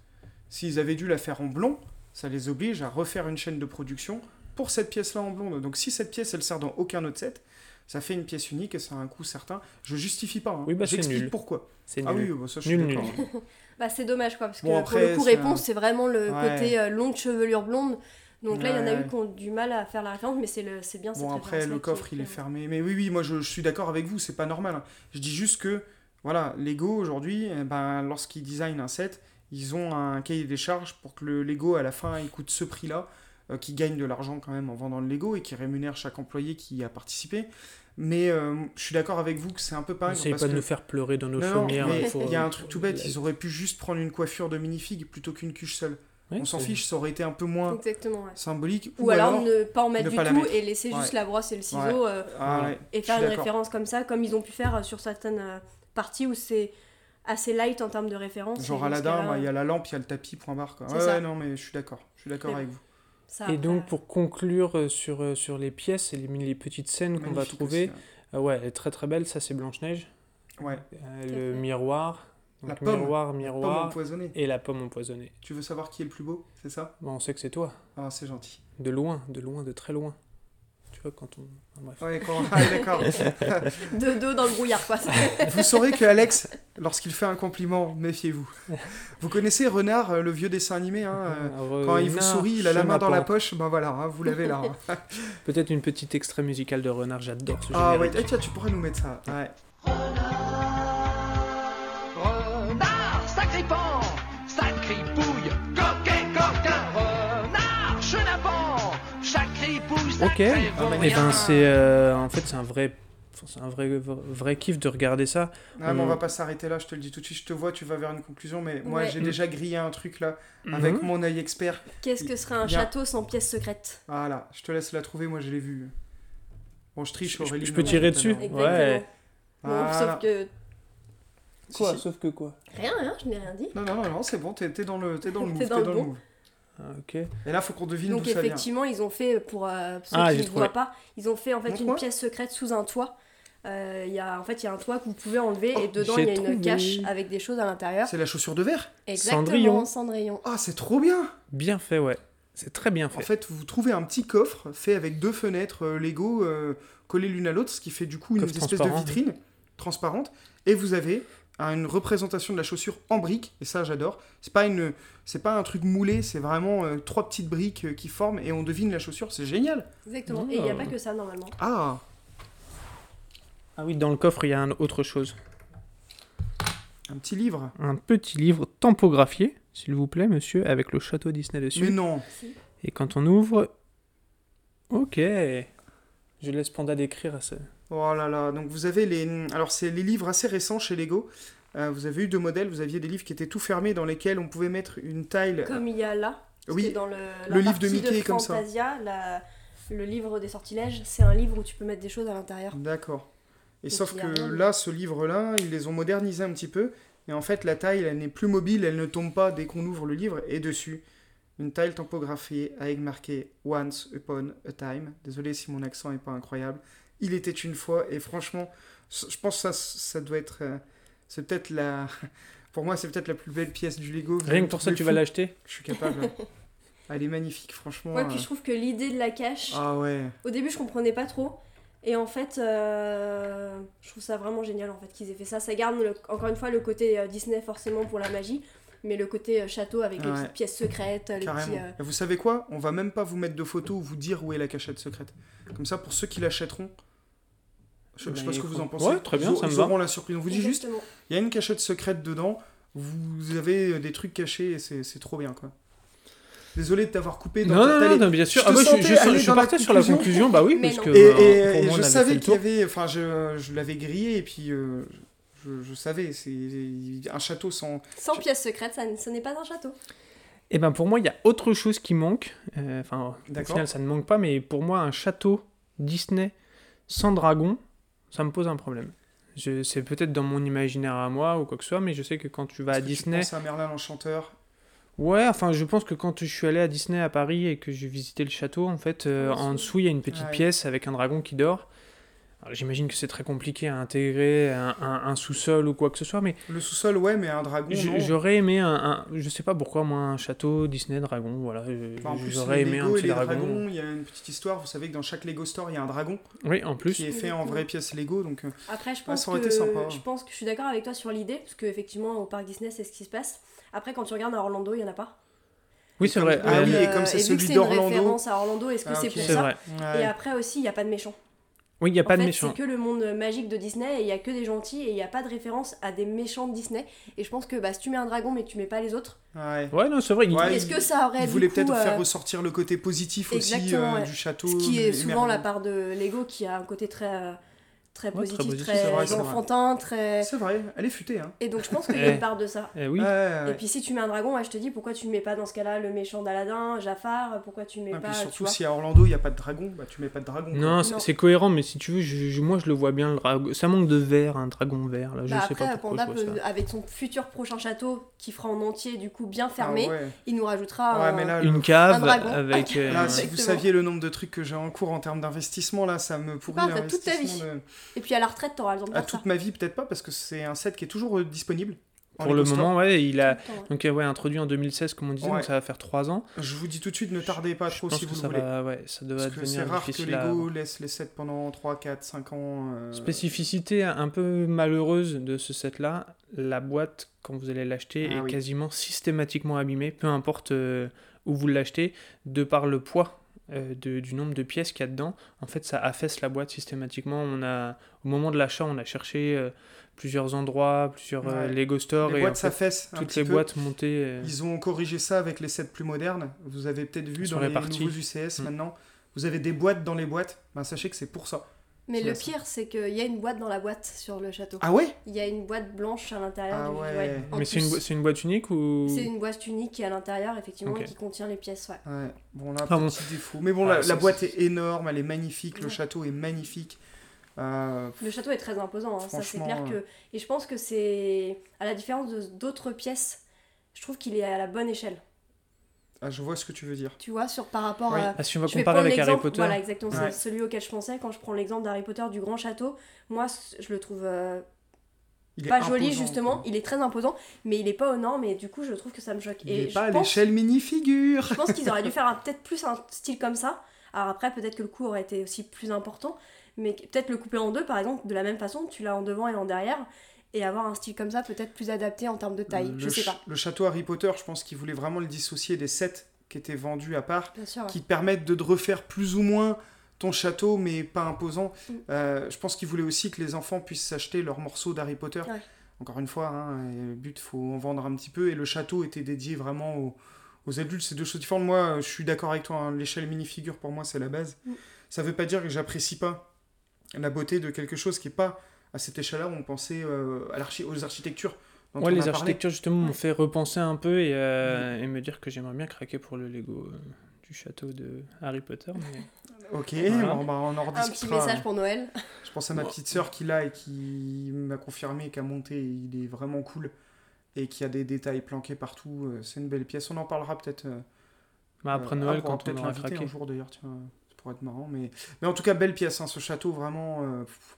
S'ils avaient dû la faire en blond, ça les oblige à refaire une chaîne de production pour cette pièce-là en blonde. Donc si cette pièce, elle sert dans aucun autre set, ça fait une pièce unique et ça a un coût certain. Je justifie pas, hein. Oui, bah, c'est j'explique pourquoi. C'est Ah nul. oui, bah, ça je suis Nul. Bah, c'est dommage, quoi, parce que Bon, pour le coup, c'est réponse, un- c'est vraiment le Ouais. côté euh, longue chevelure blonde. Donc là, il y en a eu qui ont du mal à faire la référence, mais c'est le- c'est bien cette Bon, après, le qui coffre, il est fermé. Mais oui, oui, moi, je, je suis d'accord avec vous, c'est pas normal. hein. Je dis juste que, voilà, Lego, aujourd'hui, eh ben, lorsqu'ils designent un set, ils ont un cahier des charges pour que le Lego, à la fin, il coûte ce prix-là, euh, qui gagne de l'argent quand même en vendant le Lego et qui rémunère chaque employé qui y a participé. Mais euh, je suis d'accord avec vous que c'est un peu pareil. N'essayez pas de nous faire pleurer dans nos Non, chaumières. mais il faut- il y a un truc tout bête, ils auraient pu juste prendre une coiffure de minifig plutôt qu'une cuche seule. On s'en fiche, ça aurait été un peu moins Exactement, ouais. symbolique. Ou, alors, ne pas en mettre du tout mettre. et laisser juste Ouais. la brosse et le ciseau Ouais. euh, Ah, et faire une référence comme ça, comme ils ont pu faire euh, sur certaines euh, parties où c'est assez light en termes de référence. Genre Aladdin, bah, il y a la lampe, il y a le tapis, point barre. Quoi. Ouais, ça. ouais, non, mais je suis d'accord. Je suis d'accord avec vous. ça, Et donc pour conclure sur, sur les pièces et les, les petites scènes qu'on va trouver, aussi, euh, ouais, elle est très très belle, ça c'est Blanche-Neige. Ouais. Euh, le fait. miroir, La pomme. miroir, Pomme miroir, empoisonnée. et la pomme empoisonnée. Tu veux savoir qui est le plus beau C'est ça? Bon, on sait que c'est toi, Ah, c'est gentil. de loin, de loin, de très loin. Tu vois, quand on... bref. Ouais, quand- ah, d'accord. De dos dans le brouillard, quoi. vous saurez que Alex, lorsqu'il fait un compliment, méfiez-vous. Vous connaissez Renard, euh, le vieux dessin animé hein, euh, Quand il vous sourit, il a la main dans la poche, ben voilà, hein, vous l'avez là. hein. Peut-être une petite extrait musical de Renard, j'adore ce Ah ouais, générique. tiens, tu pourrais nous mettre ça. Ouais. Ok. Et ben c'est euh, en fait c'est un vrai c'est un vrai vrai kiff de regarder ça. Ah, mais on On- va pas s'arrêter là, je te le dis tout de suite. Je te vois, tu vas vers une conclusion, mais moi Ouais. j'ai Mm. déjà grillé un truc là, avec Mhm. mon œil expert. Qu'est-ce que serait un Bien. château sans pièce secrète Voilà, je te laisse la trouver, moi je l'ai vu. Bon, je triche, Je- Aurélie. je peux tirer dessus. Exactement. Ouais. Bon, sauf que. Si, si. Sauf que quoi? Rien, rien, je n'ai rien dit. Non, non, non, non, c'est bon, t'es dans le, t'es dans le move. T'es dans dans, le le bon. move. Ah, Ok. Et là, faut qu'on devine Donc d'où ça vient. effectivement, ils ont fait pour euh, ceux Ah, qui ne trouvé. voient pas, ils ont fait en fait une pièce secrète sous un toit. Euh, Il y a en fait il y a un toit que vous pouvez enlever Oh, et dedans j'ai il y a une trouvé. cache avec des choses à l'intérieur. C'est la chaussure de verre Exactement, Cendrillon. Cendrillon. Ah, c'est trop bien Bien fait, ouais. C'est très bien En fait. fait, vous trouvez un petit coffre fait avec deux fenêtres euh, Lego euh, collées l'une à l'autre, ce qui fait du coup une Coffre espèce de transparent. vitrine transparente. Et vous avez un- une représentation de la chaussure en briques, et ça j'adore. C'est pas une, c'est pas un truc moulé, c'est vraiment euh, trois petites briques euh, qui forment et on devine la chaussure. C'est génial. Exactement. Oh. Et il n'y a pas que ça normalement. Ah, Ah oui, dans le coffre, il y a un autre chose. un petit livre. Un petit livre tampographié, s'il vous plaît, monsieur, avec le château Disney dessus. Mais non. Et quand on ouvre. Ok. Je laisse Panda décrire à ça. Oh là là. Donc vous avez les, alors c'est les livres assez récents chez Lego. Euh, vous avez eu deux modèles. Vous aviez des livres qui étaient tout fermés dans lesquels on pouvait mettre une tile. Comme il y a là. Oui, dans le, le livre de Mickey comme ça. Fantasia, la- le livre des sortilèges, c'est un livre où tu peux mettre des choses à l'intérieur. D'accord. Et Donc, sauf que là, ce livre-là, ils les ont modernisés un petit peu. Et en fait, la taille, elle n'est plus mobile, elle ne tombe pas dès qu'on ouvre le livre. Et dessus, une taille tampographiée avec marqué Once Upon a Time. Désolé si mon accent n'est pas incroyable. Il était une fois. Et franchement, je pense que ça, ça doit être. euh, C'est peut-être la. Pour moi, c'est peut-être la plus belle pièce du Lego. Rien que pour ça, tu vas l'acheter Je suis capable. Elle est magnifique, franchement. Ouais, puis euh. je trouve que l'idée de la cache, Ah ouais. au début je comprenais pas trop. Et en fait, euh, je trouve ça vraiment génial en fait qu'ils aient fait ça. Ça garde le- encore une fois le côté euh, Disney forcément pour la magie, mais le côté euh, château avec les Ouais. petites pièces secrètes, les petits. euh, Et Vous savez quoi? On va même pas vous mettre de photos ou vous dire où est la cachette secrète. Comme ça, pour ceux qui l'achèteront, je, je sais pas ce que vous en pensez. Ouais, très bien, Ils, ça me va. la surprise. On vous dit juste, il y a une cachette secrète dedans. Vous avez des trucs cachés et c'est c'est trop bien, quoi. Désolé de t'avoir coupé. Dans Non, ta- non, non, non, bien sûr. je Ah, je, je- je partais sur la conclusion. bah oui, parce que. Et, euh, et- pour et moi, on je savais qu'il y avait, enfin, je, je l'avais grillé et puis euh, je, je savais, c'est un château sans. Sans pièces secrètes, ça, ce n'est pas un château. Et ben pour moi, il y a autre chose qui manque. Euh, Enfin, au D'accord. final, ça ne manque pas, mais pour moi, un château Disney sans dragon, ça me pose un problème. Je- C'est peut-être dans mon imaginaire à moi ou quoi que ce soit, mais je sais que quand tu vas à que tu Disney. penses à Merlin l'Enchanteur. Ouais, enfin, je pense que quand je suis allé à Disney à Paris et que j'ai visité le château, en fait, euh, En dessous. dessous, il y a une petite Ouais. pièce avec un dragon qui dort. Alors, J'imagine que c'est très compliqué à intégrer un, un- un sous-sol ou quoi que ce soit, mais Le sous-sol, ouais, mais un dragon. j- non. j'aurais aimé un, un- Je sais pas pourquoi, moi, un château Disney dragon, voilà. Enfin, en plus, J'aurais aimé un Lego et petit les dragon. dragons, il y a une petite histoire. Vous savez que dans chaque Lego Store, il y a un dragon Oui, en plus. qui est fait en Exactement. vraie pièce Lego. Donc, euh, Après, je pense, ça aurait que, été sympa. je pense que je suis d'accord avec toi sur l'idée, parce qu'effectivement, au parc Disney, c'est ce qui se passe. Après, quand tu regardes à Orlando, il n'y en a pas. Oui, c'est vrai. Ah oui, Euh, et comme c'est celui d'Orlando- une référence à Orlando, est-ce que Ah, c'est pour C'est ça vrai. ouais. Et après aussi, il n'y a pas de méchants. Oui, il n'y a En pas de fait, méchant. C'est que le monde magique de Disney et il y a que des gentils et il n'y a pas de référence à des méchants de Disney. Et je pense que bah, si tu mets un dragon mais que tu mets pas les autres, Ouais. Ouais, non, c'est vrai. Ouais, est-ce que ça aurait Il du voulait coup, peut-être euh, faire ressortir le côté positif aussi euh, ouais. du château. ce qui est souvent la part de Lego qui a un côté très, euh, très positif, positif, très, vrai, enfantin, très. C'est vrai, elle est futée. Hein. Et donc je pense qu'il y a Eh. une part de ça. Eh oui. Ouais, ouais, ouais. Et puis si tu mets un dragon, ouais, je te dis pourquoi tu ne mets pas dans ce cas-là le méchant d'Aladin, Jafar, pourquoi tu ne mets Et pas, puis tu surtout, vois. si à Orlando il n'y a pas de dragon, bah tu mets pas de dragon. Non, c'est Non. c'est cohérent, mais si tu veux, je- je- moi je le vois bien. Le dragon. Ça manque de vert, un dragon vert. Là, je Bah sais après, pas pourquoi Panda, je vois peut- ça. avec son futur prochain château, qui fera en entier, du coup bien Ah fermé, ouais. il nous rajoutera Ouais, un- mais là, le- Une cave Un dragon. avec. euh, Là, si vous saviez le nombre de trucs que j'ai en cours en termes d'investissement, là, ça me pourrit toute ta vie. Et puis à la retraite, t'auras le temps de À faire ça. toute ma vie, peut-être pas, parce que c'est un set qui est toujours euh, disponible. en Pour le Lego Store. moment, ouais, il a ouais. donc euh, ouais introduit en 2016 comme on disait, Ouais. donc ça va faire 3 ans. Je vous dis tout de suite, ne tardez pas Je trop pense si que vous ça le voulez. va, ouais, ça doit Parce que c'est devenir rare que difficile à. Lego laisse les sets pendant 3, 4, 5 ans. euh, Spécificité un peu malheureuse de ce set-là, la boîte quand vous allez l'acheter Ah est oui. quasiment systématiquement abîmée, peu importe euh, où vous l'achetez, de par le poids. Euh, de- du nombre de pièces qu'il y a dedans, en fait ça affaisse la boîte systématiquement. On a, au moment de l'achat, on a cherché euh, plusieurs endroits, plusieurs euh, Ouais. Lego Store Les et boîtes s'affaissent toutes les peu. boîtes montées. Ils ont corrigé ça avec les sets plus modernes. Vous avez peut-être vu dans les nouveaux UCS Mm. maintenant. vous avez des boîtes dans les boîtes, ben, sachez que c'est pour ça. Mais le pire, c'est qu'il y a une boîte dans la boîte sur le château. Ah ouais Il y a une boîte blanche à l'intérieur Ah du ouais. Mais c'est une, c'est une boîte unique ou C'est une boîte unique qui est à l'intérieur, effectivement, et qui contient les pièces. Ouais. Ouais, bon là, Ah bon. petit défaut. Mais bon, Ah, la, boîte est énorme, elle est magnifique, le château est magnifique. Euh, Le château est très imposant, hein, ça c'est clair euh. que. Et je pense que c'est. À la différence de- d'autres pièces, je trouve qu'il est à la bonne échelle. Ah, je vois ce que tu veux dire. Tu vois, sur par rapport Oui. à. Ah, si on va comparer prendre avec Harry l'exemple- Potter. Voilà, exactement, Ouais. c'est celui auquel je pensais. Quand je prends l'exemple d'Harry Potter du grand château, moi je le trouve euh, Il est pas joli imposant, justement, quoi. il est très imposant, mais il est pas aux normes et du coup je trouve que ça me choque. Il et est je pas à l'échelle minifigure. Je pense qu'ils auraient dû faire un- peut-être plus un style comme ça. Alors après, peut-être que le coup aurait été aussi plus important, mais peut-être le couper en deux, par exemple, de la même façon, tu l'as en devant et en derrière, et avoir un style comme ça, peut-être plus adapté en termes de taille. le je sais pas. Le château Harry Potter, je pense qu'il voulait vraiment le dissocier des sets qui étaient vendus à part, sûr. ouais. qui te permettent de refaire plus ou moins ton château, mais pas imposant. Mm. Euh, je pense qu'il voulait aussi que les enfants puissent s'acheter leurs morceaux d'Harry Potter. Ouais. Encore une fois, hein, le but, faut en vendre un petit peu, et le château était dédié vraiment aux, aux adultes. C'est deux choses différentes. Moi, je suis d'accord avec toi, hein, l'échelle minifigure, pour moi, c'est la base. Mm. Ça veut pas dire que j'apprécie pas la beauté de quelque chose qui est pas à cette échelle-là, on pensait euh, à l'archi- aux architectures. Ouais, on les architectures justement m'ont fait repenser un peu et, euh, et me dire que j'aimerais bien craquer pour le Lego euh, du château de Harry Potter. mais- Ok, Voilà. bon, bah, on en Un petit rediscutera. message pour Noël. Je pense à ma petite sœur qui l'a et qui m'a confirmé qu'à monter, il est vraiment cool et qu'il y a des détails planqués partout. C'est une belle pièce. On en parlera peut-être. Bah, après euh, Noël, on quand on peut-être aura l'inviter craqué. un jour d'ailleurs. Ça pourrait être marrant. Mais, mais en tout cas, belle pièce. hein, ce château, vraiment. euh, pff,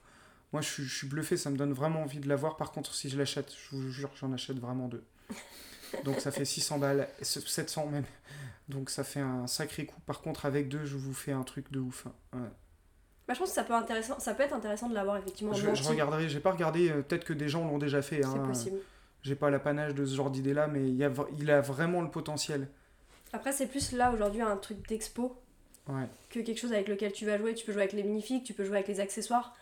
moi, je suis, je suis bluffé. Ça me donne vraiment envie de l'avoir. Par contre, si je l'achète, je vous jure, j'en achète vraiment deux. Donc ça fait 600 balles, 700 même. Donc ça fait un sacré coup. Par contre, avec deux, je vous fais un truc de ouf. hein. Ouais. Bah, je pense que ça peut, intéressant, ça peut être intéressant de l'avoir effectivement en Je, je regarderai, j'ai pas regardé, euh, peut-être que des gens l'ont déjà fait. C'est hein. possible. J'ai pas l'apanage de ce genre d'idée-là, mais il, y a, il a vraiment le potentiel. Après, c'est plus là aujourd'hui un truc d'expo Ouais. que quelque chose avec lequel tu vas jouer. Tu peux jouer avec les minifigs, tu peux jouer avec les accessoires.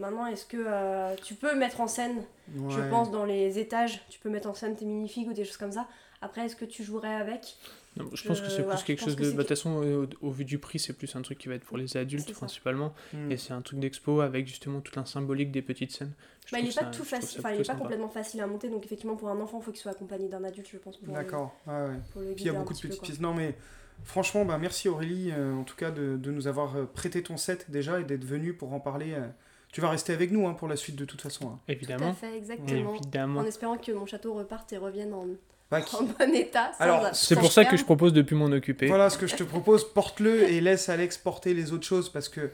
Maintenant, est-ce que euh, tu peux mettre en scène, je pense, dans les étages, tu peux mettre en scène tes minifigs ou des choses comme ça. Après, est-ce que tu jouerais avec? Non, je pense que c'est voilà, plus quelque chose que de. bah, De toute façon, au, au vu du prix, c'est plus un truc qui va être pour les adultes principalement. Hmm. Et c'est un truc d'expo avec justement toute un symbolique des petites scènes. Bah, Il trouve est pas ça- tout facile, enfin, il est pas complètement facile à monter. Donc, effectivement, pour un enfant, il faut qu'il soit accompagné d'un adulte, je pense. Pour, D'accord. Ouais, ouais. pour le Puis il y a beaucoup de peu, petites pièces. Non, mais franchement, bah, merci Aurélie, euh, en tout cas, de, de nous avoir euh, prêté ton set déjà et d'être venue pour en parler. Tu vas rester avec nous hein, pour la suite de toute façon. hein. Tout à Évidemment. fait, exactement. Évidemment. En espérant que mon château reparte et revienne en, Bah, qui- en bon état. Alors, C'est pour ça que je propose de plus m'en occuper. Voilà ce que je te propose, porte-le et laisse Alex porter les autres choses parce que.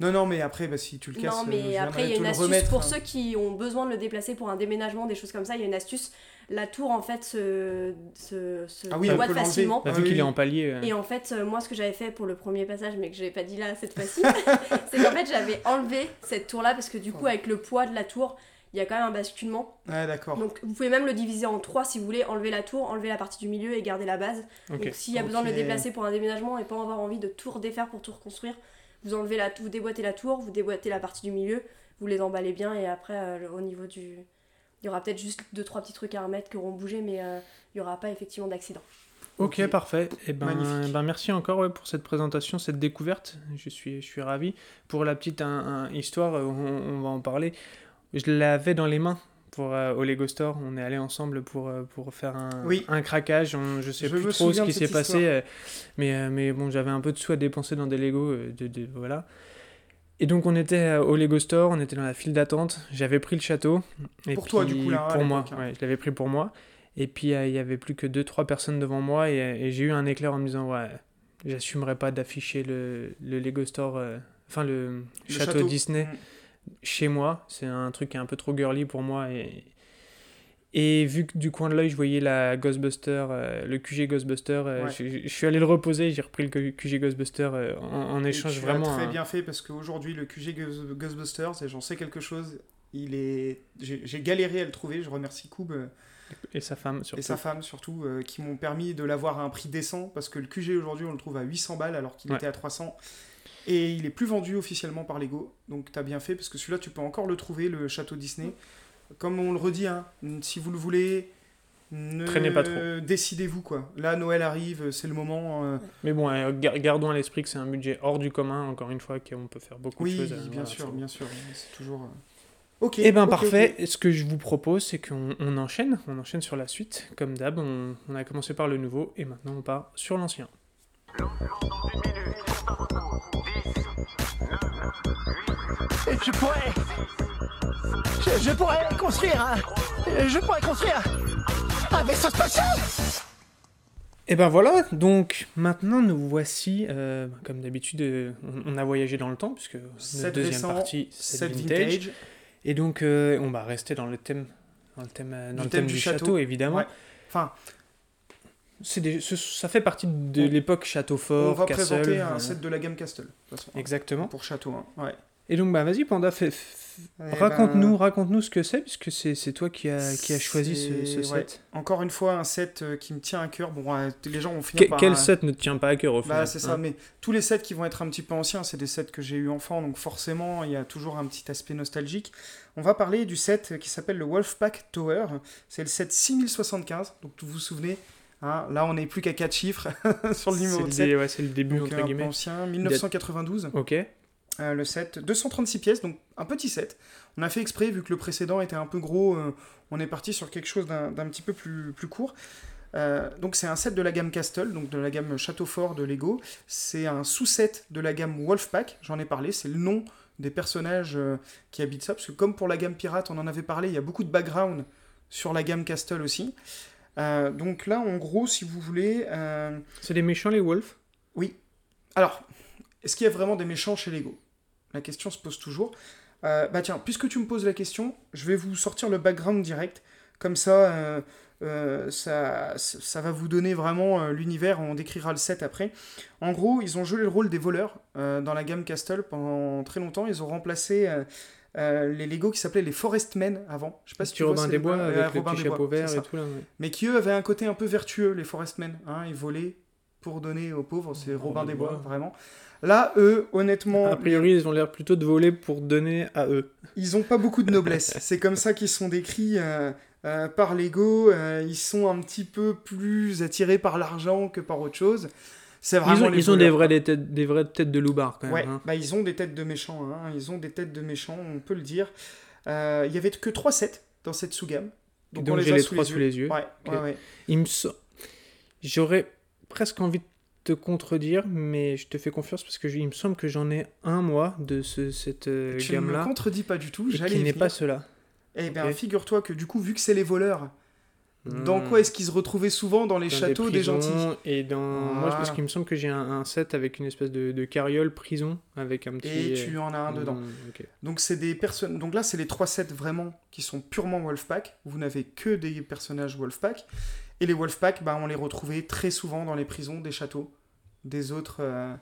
Non, non, mais après, bah, si tu le casses, Non, euh, mais après, il y a une astuce remettre, pour hein. ceux qui ont besoin de le déplacer pour un déménagement, des choses comme ça. Il y a une astuce. La tour, en fait, se, se, se Ah oui, facilement. Bah, Ah vu oui, qu'il est en palier. euh, Et en fait, euh, moi, ce que j'avais fait pour le premier passage, mais que je n'ai pas dit là cette fois-ci, c'est qu'en fait, j'avais enlevé cette tour-là parce que du coup, avec le poids de la tour, il y a quand même un basculement. Ouais, d'accord. Donc, vous pouvez même le diviser en trois si vous voulez, enlever la tour, enlever la partie du milieu et garder la base. ok. Donc, s'il y a besoin de le déplacer pour un déménagement et pas avoir envie de tout redéfaire pour tout reconstruire, vous enlevez la, vous déboîtez la tour, vous déboîtez la partie du milieu, vous les emballez bien et après, euh, au niveau du. Il y aura peut-être juste deux trois petits trucs à remettre qui auront bougé, mais euh, il y aura pas effectivement d'accident. Ok, Ok. parfait. Et ben, Magnifique. ben merci encore ouais, pour cette présentation, cette découverte. Je suis, je suis ravi. Pour la petite un- un histoire, euh, on, on va en parler. Je l'avais dans les mains pour euh, au Lego Store. On est allé ensemble pour, euh, pour faire un, Oui. un craquage. On, je sais Je plus trop ce qui s'est passé, euh, mais, euh, mais bon, j'avais un peu de sous à dépenser dans des Lego. euh, de, de- voilà. Et donc on était euh, au Lego Store, on était dans la file d'attente. J'avais pris le château. Et Pour toi, du coup, là, Pour moi, hein. ouais, je l'avais pris pour moi. Et puis euh, il y avait plus que 2-3 personnes devant moi et, et j'ai eu un éclair en me disant ouais, j'assumerai pas d'afficher le, le Lego Store, euh, enfin le, Le château, château. Disney Mm. Chez moi. C'est un truc qui est un peu trop girly pour moi et et vu que du coin de l'œil je voyais la Ghostbuster, euh, le QG Ghostbuster, euh, Ouais. je, je suis allé le reposer, j'ai repris le QG Ghostbuster euh, en, échange tu vraiment. très bien fait parce qu'aujourd'hui, le QG Ghos- Ghostbusters, et j'en sais quelque chose, il est. J'ai galéré à le trouver. Je remercie Koub Et sa femme surtout. et sa femme surtout qui m'ont permis de l'avoir à un prix décent parce que le QG aujourd'hui, on le trouve à 800 balles alors qu'il Ouais. était à 300. Et il est plus vendu officiellement par Lego. Donc tu as bien fait parce que celui-là, tu peux encore le trouver, le château Disney. Comme on le redit, hein, si vous le voulez, ne- Traînez pas trop. Décidez-vous quoi. Là, Noël arrive, c'est le moment. euh, Mais bon, euh, gar- gardons à l'esprit que c'est un budget hors du commun, encore une fois, qu'on peut faire beaucoup Oui, de choses. euh, bien voilà, sûr, bien sûr. C'est toujours. Ok. Eh ben parfait, ce que je vous propose, c'est qu'on on enchaîne, on enchaîne sur la suite. Comme d'hab, on, on a commencé par le nouveau et maintenant on part sur l'ancien. Je pourrais. Je, je pourrais construire un. Je pourrais construire un vaisseau spatial Et ben voilà, donc maintenant nous voici, euh, comme d'habitude, euh, on, on a voyagé dans le temps, puisque notre deuxième récent, partie, c'est vintage. vintage. Et donc euh, on va rester dans le thème, dans le thème, dans Du le thème thème du du château. château, évidemment. Ouais. Enfin, des- ce- ça fait partie de On- l'époque château on fort, va castle. présenter euh, un set de la gamme Castle. de toute façon, hein, Exactement. Pour château. hein, Ouais. Et donc bah vas-y Panda, Eh raconte-nous, ben, raconte-nous ce que c'est, puisque c'est c'est toi qui as qui a choisi ce, ce c'est- ouais. set. Encore une fois, un set euh, qui me tient à cœur. Bon, les gens vont finir Que- par. quel set ne te tient pas à cœur au final Bah, c'est ça, hein mais tous les sets qui vont être un petit peu anciens, c'est des sets que j'ai eu enfant, donc forcément, il y a toujours un petit aspect nostalgique. On va parler du set qui s'appelle le Wolfpack Tower. C'est le set 6075, donc vous vous souvenez, hein, là on n'est plus qu'à 4 chiffres sur le numéro le, de set. dé- ouais, c'est le début Donc entre guillemets. ancien, 1992, Ok. euh, le set, 236 pièces, donc un petit set. On a fait exprès, vu que le précédent était un peu gros, euh, on est parti sur quelque chose d'un petit peu plus, plus court. Euh, donc c'est un set de la gamme Castle, donc de la gamme Château Fort de Lego. C'est un sous-set de la gamme Wolfpack, j'en ai parlé, c'est le nom des personnages qui habitent ça, parce que comme pour la gamme Pirate, on en avait parlé, il y a beaucoup de background sur la gamme Castle aussi. Euh, donc là, en gros, si vous voulez... euh, C'est des méchants les wolves oui. Alors, est-ce qu'il y a vraiment des méchants chez Lego? La question se pose toujours. Euh, bah tiens, puisque tu me poses la question, je vais vous sortir le background direct. Comme ça, ça, ça va vous donner vraiment l'univers. On décrira le set après. En gros, ils ont joué le rôle des voleurs dans la gamme Castle pendant très longtemps. Ils ont remplacé euh, euh, les Lego qui s'appelaient les Forestmen avant. Je sais pas si tu vois, Robin c'est des Bois le Robin petit des chapeau Bois, vert c'est et tout là. ouais. mais qui eux avaient un côté un peu vertueux, les Forestmen. Hein, ils volaient pour donner aux pauvres, c'est Robin des Bois, vraiment. Là, eux, honnêtement, A priori, ils ont l'air plutôt de voler pour donner à eux. ils ont pas beaucoup de noblesse. c'est comme ça qu'ils sont décrits euh, euh, par Lego. euh, ils sont un petit peu plus attirés par l'argent que par autre chose. C'est Ils ont, les ils ont des, des, têtes, des vraies têtes de loupards quand Ouais, même. hein. bah ils ont des têtes de méchants, hein, ils ont des têtes de méchants, on peut le dire. Euh, Il y avait que 3 sets dans cette sous-gamme. Donc, on j'ai a les trois sous les yeux. Ouais, Ok. ouais, ouais. Il me so- J'aurais presque envie de te contredire, mais je te fais confiance parce que je- il me semble que j'en ai un, moi, de ce, cette euh, Tu ne me gamme-là, contredis pas du tout, j'allais qui n'est pas cela. Eh bien, figure-toi que du coup, vu que c'est les voleurs, dans Hmm. quoi est-ce qu'ils se retrouvaient souvent dans les Dans châteaux des, prisons gentils Et dans... Moi, Voilà. parce qu'il me semble que j'ai un, un set avec une espèce de, de carriole prison, avec un petit... Et tu en as un dedans. hmm, ok. Donc c'est des personnes. Donc là, c'est les trois sets vraiment qui sont purement Wolfpack. Vous n'avez que des personnages Wolfpack. Et les Wolfpack, bah, on les retrouvait très souvent dans les prisons des châteaux des autres. euh,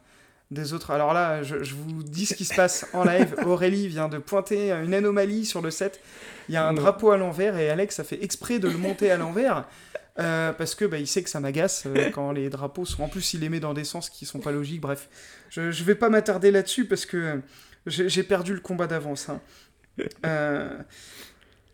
Des autres. Alors là, je, je vous dis ce qui se passe en live. Aurélie vient de pointer une anomalie sur le set. Il y a un Non. drapeau à l'envers et Alex a fait exprès de le monter à l'envers euh, parce que bah, il sait que ça m'agace euh, quand les drapeaux sont. En plus, il les met dans des sens qui sont pas logiques. Bref, je, je vais pas m'attarder là-dessus parce que j'ai j'ai perdu le combat d'avance. hein. Euh,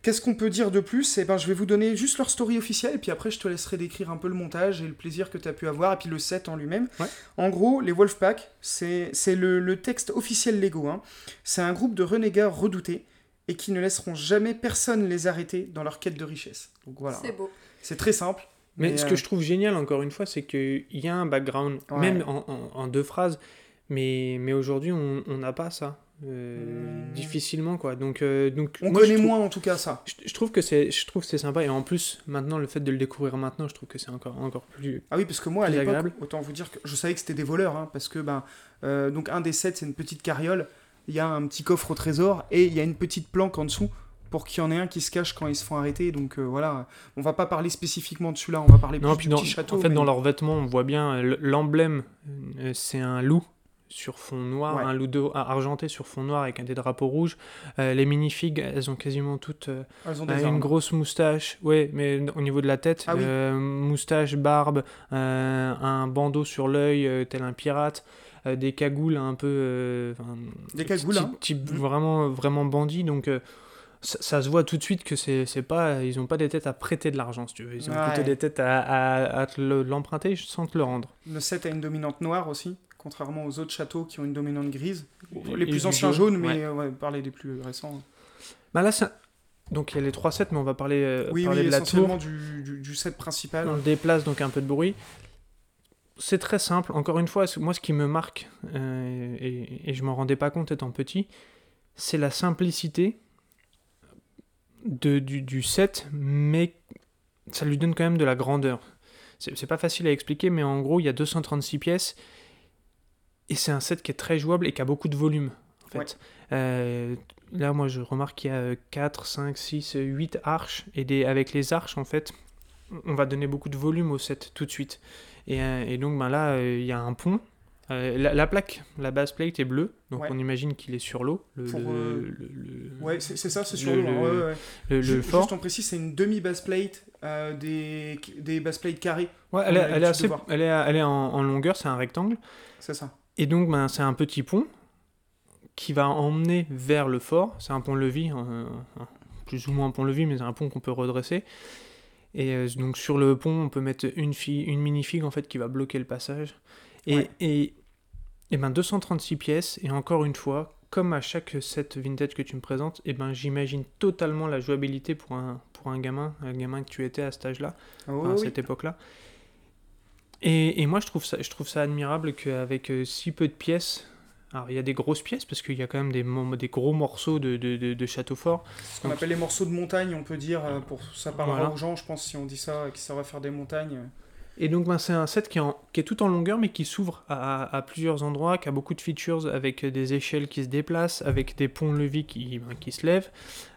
Qu'est-ce qu'on peut dire de plus? Eh ben, je vais vous donner juste leur story officielle, et puis après, je te laisserai décrire un peu le montage et le plaisir que tu as pu avoir, et puis le set en lui-même. Ouais. En gros, les Wolfpack, c'est c'est le, le texte officiel Lego. hein. C'est un groupe de renégats redoutés, et qui ne laisseront jamais personne les arrêter dans leur quête de richesse. Donc voilà, C'est beau. c'est très simple. Mais Mais, ce euh, que je trouve génial, encore une fois, c'est qu'il y a un background, Ouais. même en, en- en deux phrases, mais, mais aujourd'hui, on n'a pas ça. Euh, Hmm. Difficilement, quoi. Donc, euh, donc On moi, connaît moins en tout cas ça. Je, je trouve que c'est je trouve c'est sympa et en plus maintenant le fait de le découvrir maintenant je trouve que c'est encore encore plus Ah oui, parce que moi, à l'époque, autant vous dire que je savais que c'était des voleurs, hein, parce que ben, euh, donc un des sets, c'est une petite carriole, il y a un petit coffre au trésor, et il y a une petite planque en dessous pour qu'il y en ait un qui se cache quand ils se font arrêter. Donc euh, voilà, on va pas parler spécifiquement de celui-là, on va parler non plus puis du dans, petit château. en fait mais- dans leurs vêtements on voit bien l'emblème c'est un loup sur fond noir, Ouais. un loup de- argenté sur fond noir avec un des drapeaux rouges. Euh, les minifigs, elles ont quasiment toutes euh, ont euh, une armes. grosse moustache, ouais, mais au niveau de la tête, Ah oui. euh, moustache, barbe, un bandeau sur l'œil tel un pirate, des cagoules un peu, Des cagoules, hein. type Mhm. vraiment vraiment bandit, donc ça, ça se voit tout de suite que c'est c'est pas, ils ont pas des têtes à prêter de l'argent, si tu veux. Ils ont Ouais. plutôt des têtes à, à- à te le- l'emprunter sans te le rendre. Le 7 a une dominante noire aussi, contrairement aux autres châteaux qui ont une dominante grise. Les plus anciens jaune, jaunes, mais ouais. euh, ouais, parler des plus récents. Bah là, ça- donc il y a les 3 sets, mais on va parler, euh, oui, parler oui, de la tour. essentiellement du, du, du set principal. On le déplace donc un peu de bruit. C'est très simple. Encore une fois, moi, ce qui me marque, euh, et, et je m'en rendais pas compte étant petit, c'est la simplicité de, du, du set, mais ça lui donne quand même de la grandeur. C'est c'est pas facile à expliquer, mais en gros, il y a 236 pièces, et c'est un set qui est très jouable et qui a beaucoup de volume. En fait. Ouais. Euh, là, moi, je remarque qu'il y a euh, 4, 5, 6, 8 arches, et des, avec les arches, en fait, on va donner beaucoup de volume au set tout de suite. Et, euh, et donc ben là, euh, il y a un pont. Euh, la, la plaque, la base plate est bleue, donc Ouais. on imagine qu'il est sur l'eau. Le, euh, le- le- Ouais, c'est ça, c'est sur Le- le, le- ouais, ouais. Juste on précise, c'est une demi-base plate, euh, des, des base plates carrées, Ouais, elle, a elle, est assez, elle, est, elle est en, en longueur, c'est un rectangle. c'est ça. Et donc, ben, c'est un petit pont qui va emmener vers le fort. C'est un pont-levis, euh, plus ou moins un pont-levis, mais c'est un pont qu'on peut redresser. Et euh, donc, sur le pont, on peut mettre une, fi- une mini-figue en fait, qui va bloquer le passage. Et, Ouais. et, et ben, 236 pièces, et encore une fois, comme à chaque set vintage que tu me présentes, et ben, j'imagine totalement la jouabilité pour un, pour un gamin, un gamin que tu étais à cet âge-là Oh, enfin, à oui. cette époque-là. Et, et moi, je trouve, ça, je trouve ça admirable qu'avec euh, si peu de pièces, alors il y a des grosses pièces, parce qu'il y a quand même des, gros morceaux de, de, de- de château fort. Ce qu'on appelle les morceaux de montagne, on peut dire, euh, pour ça parlera Voilà. aux gens, je pense, si on dit ça, qui servent à faire des montagnes. Et donc, ben, c'est un set qui est, en- qui est tout en longueur, mais qui s'ouvre à, à plusieurs endroits, qui a beaucoup de features avec des échelles qui se déplacent, avec des ponts-levis qui, ben, qui se lèvent,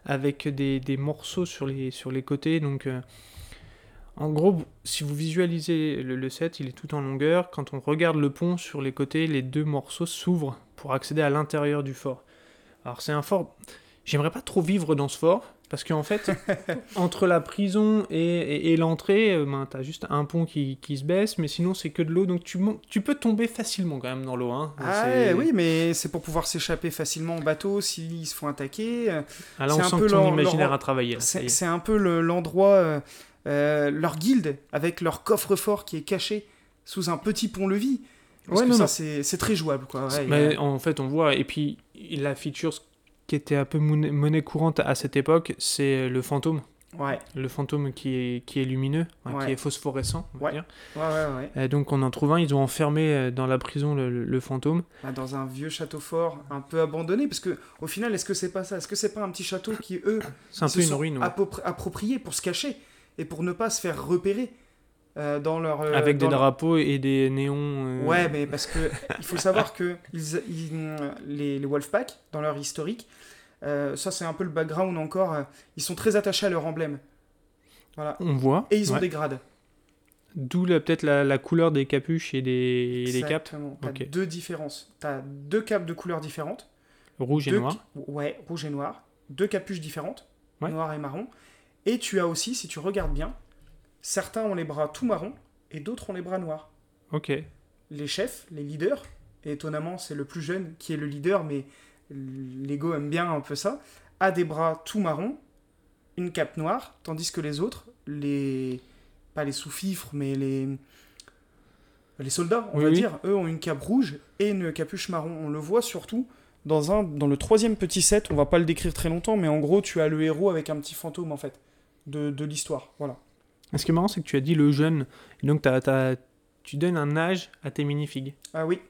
avec des, des morceaux sur les, sur les côtés. Donc, euh, en gros, si vous visualisez le, le set, il est tout en longueur. Quand on regarde le pont sur les côtés, les deux morceaux s'ouvrent pour accéder à l'intérieur du fort. Alors, c'est un fort. J'aimerais pas trop vivre dans ce fort, parce qu'en fait, entre la prison et, et- et l'entrée, euh, ben, t'as juste un pont qui, qui se baisse, mais sinon c'est que de l'eau, donc tu, tu peux tomber facilement quand même dans l'eau. Hein. Ah ouais, oui, mais c'est pour pouvoir s'échapper facilement en bateau s'ils se font attaquer. Ah, là, on un sent peu que ton leur- imaginaire leur- y C'est est. c'est un peu le- l'endroit, euh, euh, leur guilde, avec leur coffre-fort qui est caché sous un petit pont-levis. Parce Ouais, que non, ça, c'est très jouable, quoi. ouais, Mais a- en fait, on voit, et puis la feature qui était un peu monnaie, courante à cette époque, c'est le fantôme. Ouais, Le fantôme qui est, qui est lumineux, Ouais. qui est phosphorescent, on va dire. Et donc on en trouve un, ils ont enfermé euh, dans la prison le, le- le fantôme. Ah, Dans un vieux château fort, un peu abandonné, parce que au final, est-ce que c'est pas ça? Est-ce que c'est pas un petit château qui, eux, C'est un se peu une sont ruine. ouais. appropri- appropriés pour se cacher? Et pour ne pas se faire repérer euh, dans leur. euh, Avec des leur- drapeaux et des néons. euh, Ouais, mais parce que il faut savoir que ils, ils- les, les Wolfpack, dans leur historique, ça c'est un peu le background encore, ils sont très attachés à leur emblème. Voilà. On voit. Et ils ont ouais. des grades. D'où peut-être la, la couleur des capuches et des, et des capes. Exactement. T'as deux différences. T'as deux capes de couleurs différentes. Rouge et noir. Ouais, rouge et noir. Deux capuches différentes, Ouais. noir et marron. Et tu as aussi, si tu regardes bien, certains ont les bras tout marron et d'autres ont les bras noirs. Ok. les chefs, les leaders, et étonnamment c'est le plus jeune qui est le leader, mais l'ego aime bien un peu ça, a des bras tout marron, une cape noire, tandis que les autres, les pas les sous-fifres, mais les les soldats, on Oui, va oui. dire, eux ont une cape rouge et une capuche marron. On le voit surtout dans un dans le troisième petit set. On va pas le décrire très longtemps, mais en gros tu as le héros avec un petit fantôme en fait de, de l'histoire. Voilà. Ce qui est marrant, c'est que tu as dit le jeune. Et donc, t'as- t'as- tu donnes un âge à tes minifigs. Ah oui.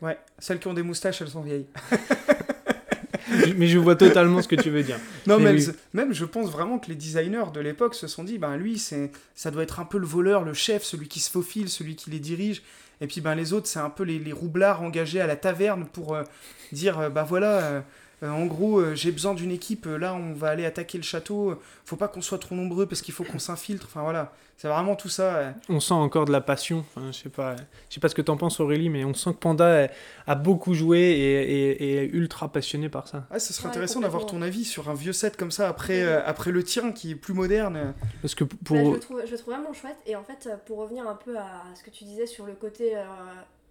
Ouais, celles qui ont des moustaches, elles sont vieilles. Mais je vois totalement ce que tu veux dire. Non, Mais même je pense vraiment que les designers de l'époque se sont dit, ben lui, c'est, ça doit être un peu le voleur, le chef, celui qui se faufile, celui qui les dirige. Et puis ben les autres, c'est un peu les, les roublards engagés à la taverne pour euh, dire, euh, bah voilà, euh, en gros, euh, j'ai besoin d'une équipe, euh, là on va aller attaquer le château, euh, faut pas qu'on soit trop nombreux parce qu'il faut qu'on s'infiltre. Enfin voilà, c'est vraiment tout ça. euh. On sent encore de la passion. Enfin, je sais pas, je sais pas ce que t'en penses, Aurélie, mais on sent que Panda euh, a beaucoup joué et, est ultra passionné par ça. Ah, ce serait Ouais, intéressant d'avoir ton avis sur un vieux set comme ça après, euh, après le tien qui est plus moderne. euh. Parce que pour. Bah, je, le trouve, je le trouve vraiment chouette. Et en fait, euh, pour revenir un peu à ce que tu disais sur le côté euh,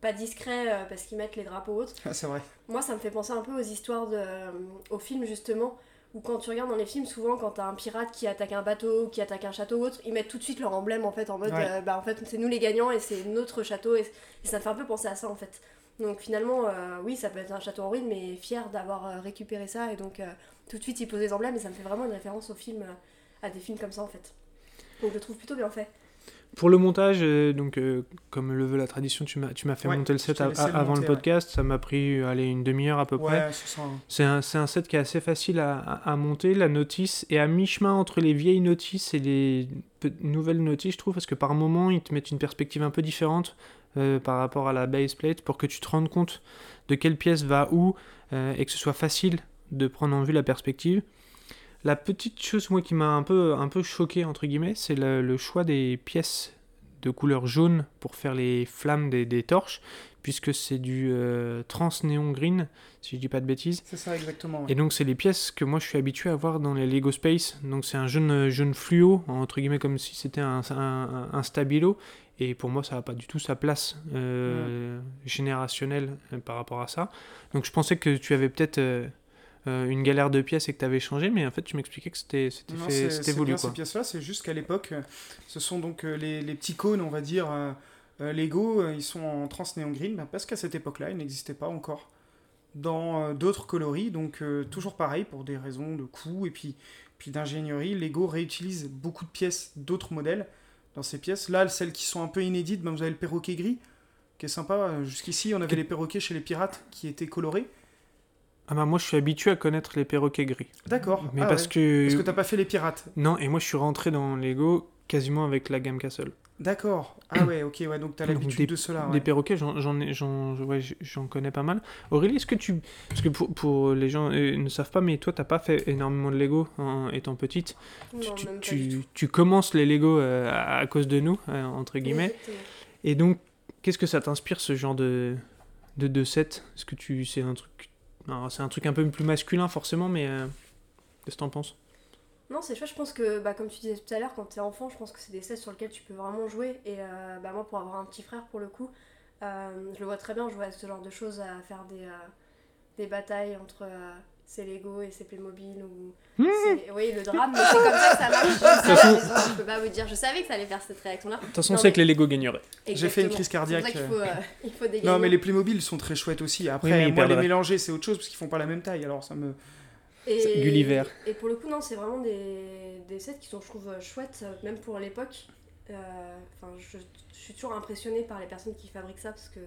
pas discret euh, parce qu'ils mettent les drapeaux hautes, Ah, c'est vrai. moi ça me fait penser un peu aux histoires de. euh, au film justement Ou quand tu regardes dans les films, souvent quand t'as un pirate qui attaque un bateau, qui attaque un château ou autre, ils mettent tout de suite leur emblème en fait en mode Ouais. euh, bah en fait c'est nous les gagnants et c'est notre château et, et ça me fait un peu penser à ça en fait. Donc finalement oui ça peut être un château en ruine mais fier d'avoir récupéré ça et donc tout de suite ils posent des emblèmes et ça me fait vraiment une référence au film, euh, à des films comme ça en fait. Donc je le trouve plutôt bien fait. Pour le montage, euh, donc euh, comme le veut la tradition, tu m'as tu m'as fait Ouais, monter le set a- a- avant monter, le podcast. Ça m'a pris euh, allez, une demi-heure à peu près. Ouais, hein. C'est un, set qui est assez facile à, à- à monter. La notice est à mi-chemin entre les vieilles notices et les nouvelles notices, je trouve, parce que par moment, ils te mettent une perspective un peu différente euh, par rapport à la base plate pour que tu te rendes compte de quelle pièce va où euh, et que ce soit facile de prendre en vue la perspective. La petite chose, moi, qui m'a un peu, un peu choqué, entre guillemets, c'est le, le choix des pièces de couleur jaune pour faire les flammes des, des torches, puisque c'est du euh, trans néon green, si je dis pas de bêtises. C'est ça exactement. ouais. Et donc c'est les pièces que moi je suis habitué à voir dans les Lego Space. Donc c'est un jaune, jaune fluo, entre guillemets comme si c'était un, un, un stabilo. Et pour moi ça n'a pas du tout sa place euh, générationnelle euh, par rapport à ça. Donc je pensais que tu avais peut-être euh, euh, une galère de pièces et que tu avais changé, mais en fait tu m'expliquais que c'était c'était Non, fait- c'est- c'était c'est voulu. bien Quoi. ces pièces-là, c'est juste qu'à l'époque, ce sont donc euh, les, les petits cônes, on va dire, euh, Lego, ils sont en trans néon green, ben, parce qu'à cette époque-là, ils n'existaient pas encore dans d'autres coloris, donc toujours pareil, pour des raisons de coût et puis, puis d'ingénierie, Lego réutilise beaucoup de pièces d'autres modèles dans ces pièces. Là, celles qui sont un peu inédites, ben, vous avez le perroquet gris, qui est sympa. Jusqu'ici, on avait les perroquets chez les pirates qui étaient colorés. Ah bah moi je suis habitué à connaître les perroquets gris. D'accord. Mais Ah parce ouais. que... Parce que t'as pas fait les pirates. Non, et moi je suis rentré dans Lego quasiment avec la gamme Castle. D'accord. Ah ouais, ok, ouais, donc t'as l'habitude des- de cela. Des ouais. perroquets, j'en j'en ai- j'en ouais, j'en connais pas mal. Aurélie, est-ce que tu... Parce que pour, pour les gens euh, ne savent pas, mais toi, t'as pas fait énormément de Lego en étant petite. Tu- Non, tu, même pas tu- du tout. tu commences les Lego euh, à, à cause de nous, euh, entre guillemets. Exactement. Et donc, qu'est-ce que ça t'inspire, ce genre de, de, de set? Est-ce que tu... C'est un truc... C'est un truc un peu plus masculin, forcément, mais... euh, Qu'est-ce que t'en penses? Non, c'est chouette, je pense que, bah, comme tu disais tout à l'heure, quand t'es enfant, je pense que c'est des sets sur lesquels tu peux vraiment jouer. Et euh, bah, moi, pour avoir un petit frère, pour le coup, euh, je le vois très bien jouer à ce genre de choses, à faire des, des batailles entre euh, ses Lego et ses Playmobil. Ou... ses- Oui, le drame, mais c'est comme ça que ça marche. Je, maison, je peux pas vous dire, je savais que ça allait faire cette réaction-là. De toute façon, on sait mais- que les Lego gagneraient. J'ai fait une crise cardiaque, C'est pour ça qu'il faut, euh, il faut des Non, mais les Playmobil sont très chouettes aussi. Après, Oui, moi, les mélanger, c'est autre chose parce qu'ils font pas la même taille. Alors, ça me. Et, Gulliver. Et pour le coup, non, c'est vraiment des, des sets qui sont, je trouve, euh, chouettes, euh, même pour l'époque. Euh, Enfin, je, je suis toujours impressionnée par les personnes qui fabriquent ça parce que.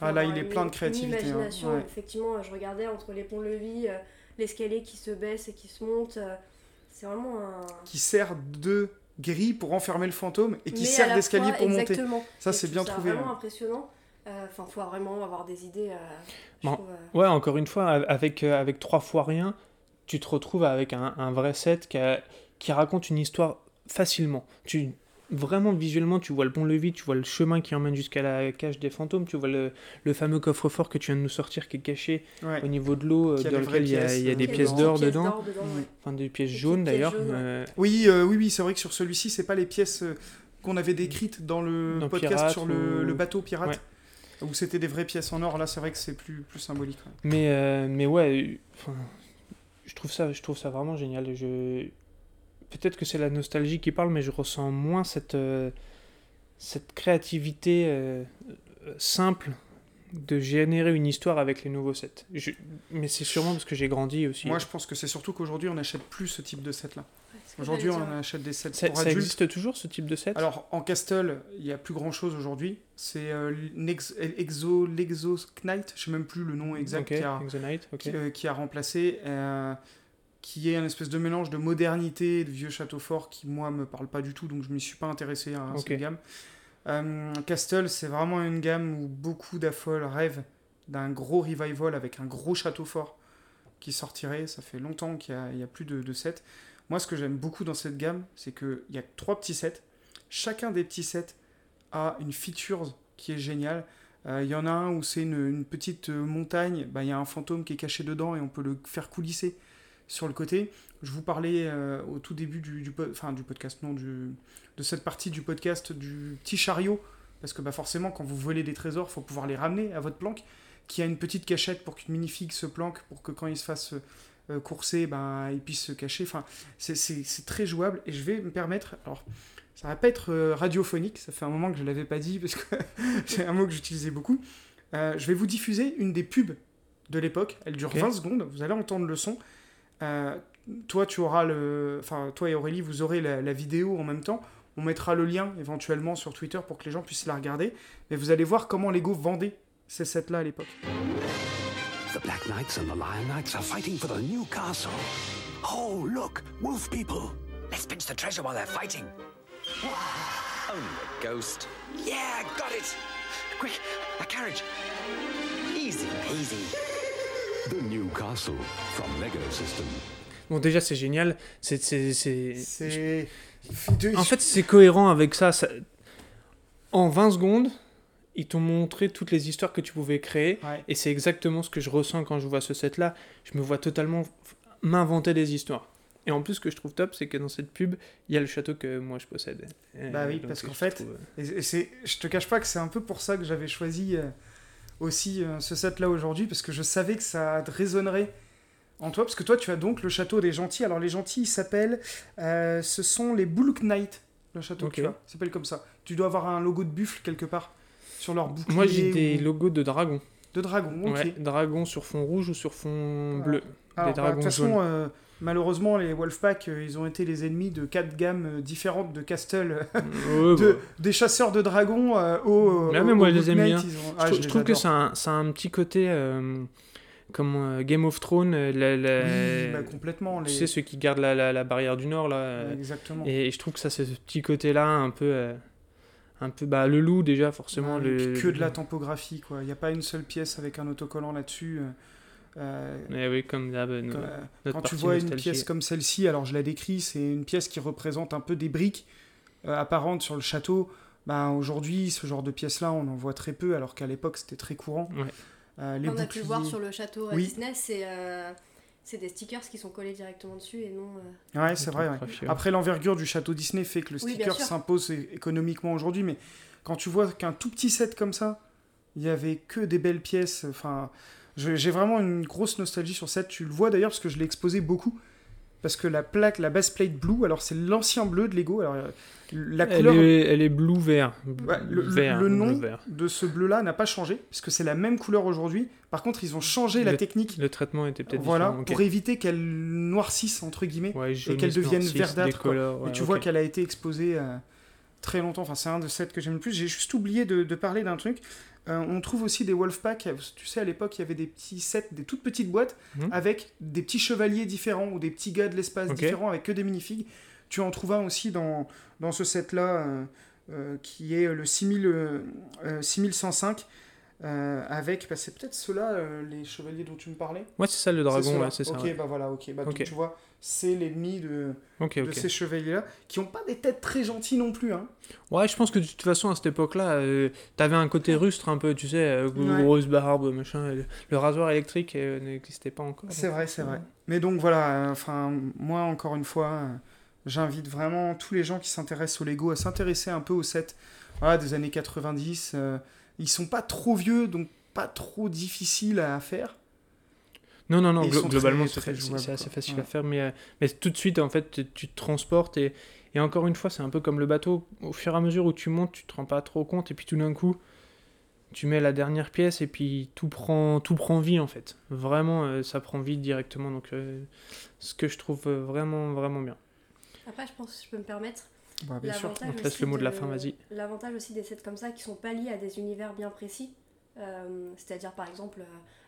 Ah, là, il est une- plein de une créativité, hein, imagination, ouais. effectivement, je regardais entre les ponts-levis, euh, l'escalier qui se baisse et qui se monte. euh, c'est vraiment un. Qui sert de grille pour enfermer le fantôme et qui Mais sert d'escalier pour monter. exactement. Ça, Et c'est bien trouvé. C'est vraiment impressionnant. Euh, Enfin, faut vraiment avoir des idées. euh, je Bon. trouve, euh, Ouais, encore une fois, avec, euh, avec trois fois rien, tu te retrouves avec un, un vrai set qui, a- qui raconte une histoire facilement. Tu, vraiment, visuellement, tu vois le pont-levis, tu vois le chemin qui emmène jusqu'à la cage des fantômes, tu vois le, le fameux coffre-fort que tu viens de nous sortir qui est caché Ouais. au niveau de l'eau, euh, dans lequel il y a, il y a pièces, des euh, pièces d'or dedans, ouais. enfin des pièces Des jaunes d'ailleurs. euh, Oui, euh, oui, oui, c'est vrai que sur celui-ci, c'est pas les pièces euh, qu'on avait décrites dans le Dans podcast Pirate sur le, ou- le bateau pirate. Ouais. Où c'était des vraies pièces en or. Là, c'est vrai que c'est plus, plus symbolique. ouais. Mais, euh, mais ouais, euh, je, trouve ça, je trouve ça vraiment génial. Je... Peut-être que c'est la nostalgie qui parle, mais je ressens moins cette, euh, cette créativité euh, simple de générer une histoire avec les nouveaux sets. Je- Mais c'est sûrement parce que j'ai grandi aussi. Moi, je pense que c'est surtout qu'aujourd'hui, on n'achète plus ce type de set-là. ouais, Aujourd'hui, on dire. achète des sets ça, pour ça adultes. existe toujours ce type de set Alors, en Castle, il n'y a plus grand chose aujourd'hui. C'est euh, l'Ex- Exo, l'Exo Knight, je sais même plus le nom exact, Ok, qui, a, qui, euh, qui a remplacé, euh, qui est un espèce de mélange de modernité et de vieux château fort qui, moi, me parle pas du tout, donc je m'y suis pas intéressé à, cette gamme. Euh, Castle, c'est vraiment une gamme où beaucoup d'affoles rêvent d'un gros revival avec un gros château fort qui sortirait. Ça fait longtemps qu'il n'y a, plus de, de sets. Moi, ce que j'aime beaucoup dans cette gamme, c'est qu'il y a trois petits sets. Chacun des petits sets a une feature qui est géniale. Euh, Il y en a un où c'est une, une petite euh, montagne, bah, il y a un fantôme qui est caché dedans et on peut le faire coulisser sur le côté. Je vous parlais euh, au tout début du, enfin, du podcast, non, du, de cette partie du podcast du petit chariot, parce que bah, forcément, quand vous volez des trésors, il faut pouvoir les ramener à votre planque, qui a une petite cachette pour qu'une minifig se planque, pour que quand il se fasse euh, courser, ben, ils puissent se cacher. Enfin, c'est- très jouable et je vais me permettre. Alors, ça va pas être euh, radiophonique, ça fait un moment que je l'avais pas dit parce que c'est un mot que j'utilisais beaucoup. Je vais vous diffuser une des pubs de l'époque. Elle dure Ok. 20 secondes. Vous allez entendre le son. Euh, toi, tu auras le, enfin, toi et Aurélie, vous aurez la, la vidéo en même temps. On mettra le lien éventuellement sur Twitter pour que les gens puissent la regarder. Mais vous allez voir comment Lego vendait ces sets-là à l'époque. The Black Knights and the Lion Knights are fighting for the new castle. Oh, look, wolf people. Let's pinch the treasure while they're fighting. Only a ghost. Yeah, got it. Quick, a carriage. Easy peasy. The new castle from Lego System. Bon, déjà, c'est génial. C'est, En fait, c'est cohérent avec ça. ça- En 20 secondes, ils t'ont montré toutes les histoires que tu pouvais créer. Ouais. Et c'est exactement ce que je ressens quand je vois ce set-là. Je me vois totalement m'inventer des histoires. Et en plus, ce que je trouve top, c'est que dans cette pub, il y a le château que moi je possède. Bah oui, parce qu'en fait, trouve, euh, Et, je te cache pas que c'est un peu pour ça que j'avais choisi euh, aussi euh, ce set-là aujourd'hui, parce que je savais que ça résonnerait en toi, parce que toi, tu as donc le château des gentils. Alors, les gentils, ils s'appellent. euh, ce sont les Bulk Knight, le château Ok. que tu as. S'appellent comme ça. Tu dois avoir un logo de buffle quelque part sur leur bouclier. Moi, j'ai des logos de dragons. De dragon, ok. Ouais, dragons sur fond rouge ou sur fond bleu. Alors, bah, de dragons toute façon, euh, malheureusement, les Wolfpack, euh, ils ont été les ennemis de quatre gammes euh, différentes de Castle, Ouais, bah, des chasseurs de dragons euh, au. Là, mais moi, je les aime bien. ont- je, Ah, trou- je je les trouve que adore. a, un- un petit côté comme euh, Game of Thrones. la- la- Oui, bah, complètement. tu sais, ceux qui gardent la, la- barrière du Nord. Là, Exactement. et je trouve que ça, c'est ce petit côté-là, un peu. euh, un peu bah, le loup, déjà, forcément. Ouais, le, et puis que de la tempographie, quoi. Il n'y a pas une seule pièce avec un autocollant là-dessus. euh, euh, Eh oui, comme comme, euh, notre quand tu vois une pièce comme celle-ci, alors je la décris, c'est une pièce qui représente un peu des briques euh, apparentes sur le château. Ben, Aujourd'hui, ce genre de pièce-là, on en voit très peu, alors qu'à l'époque, c'était très courant. Ouais. Euh, les On a pu le voir sur le château à Oui. Disney, c'est euh, c'est des stickers qui sont collés directement dessus et non. euh, Ouais, c'est vrai. ouais. Après, l'envergure du château Disney fait que le Oui, sticker s'impose économiquement aujourd'hui, mais quand tu vois qu'un tout petit set comme ça, il y avait que des belles pièces, enfin, j'ai vraiment une grosse nostalgie sur cette. Tu le vois d'ailleurs parce que je l'ai exposé beaucoup. Parce que la plaque, la base plate blue, alors c'est l'ancien bleu de Lego. Alors, la Elle couleur est, elle est blue-vert. Ouais, le, Vert, le nom bleu-vert. de ce bleu-là n'a pas changé, puisque c'est la même couleur aujourd'hui. Par contre, ils ont changé la technique Le traitement était peut-être voilà, pour éviter qu'elle noircisse, entre guillemets. Ouais, qu'elle devienne verdâtre, Et tu vois qu'elle a été exposée euh, très longtemps. Enfin, c'est un de celles que j'aime le plus. J'ai juste oublié de, de parler d'un truc. Euh, on trouve aussi des Wolfpack. Tu sais, à l'époque, il y avait des petits sets, des toutes petites boîtes Mhm. avec des petits chevaliers différents ou des petits gars de l'espace différents avec que des minifigs. Tu en trouves un aussi dans, dans ce set-là euh, euh, qui est le 6000, euh, euh, 6105. euh, avec, bah, c'est peut-être ceux-là, les chevaliers dont tu me parlais. Ouais, c'est ça le dragon, c'est ça. Ok, ouais. bah voilà, ok. Bah, donc, tu vois, c'est l'ennemi de, de ces chevaliers-là, qui ont pas des têtes très gentilles non plus. Hein. Ouais, je pense que de toute façon, à cette époque-là, euh, t'avais un côté rustre un peu, tu sais, euh, Ouais. grosse barbe, machin. Le, le rasoir électrique euh, n'existait pas encore. C'est vrai, c'est vrai. Mais donc voilà, enfin, moi encore une fois, j'invite vraiment tous les gens qui s'intéressent au Lego à s'intéresser un peu aux sets voilà, des années 90. euh, ils sont pas trop vieux, donc pas trop difficiles à faire. Non, non, non, glo- globalement, c'est assez facile Ouais. à faire, mais, euh, mais tout de suite, en fait, tu, tu te transportes et, et encore une fois, c'est un peu comme le bateau. Au fur et à mesure où tu montes, tu te rends pas trop compte, et puis tout d'un coup, tu mets la dernière pièce et puis tout prend, tout prend vie, en fait. Vraiment, euh, ça prend vie directement, donc euh, ce que je trouve vraiment, vraiment bien. Après, je pense que je peux me permettre. Bah, bien sûr. On te laisse le mot de la fin, vas-y. L'avantage aussi des sets comme ça qui sont pas liés à des univers bien précis, euh, c'est-à-dire par exemple euh,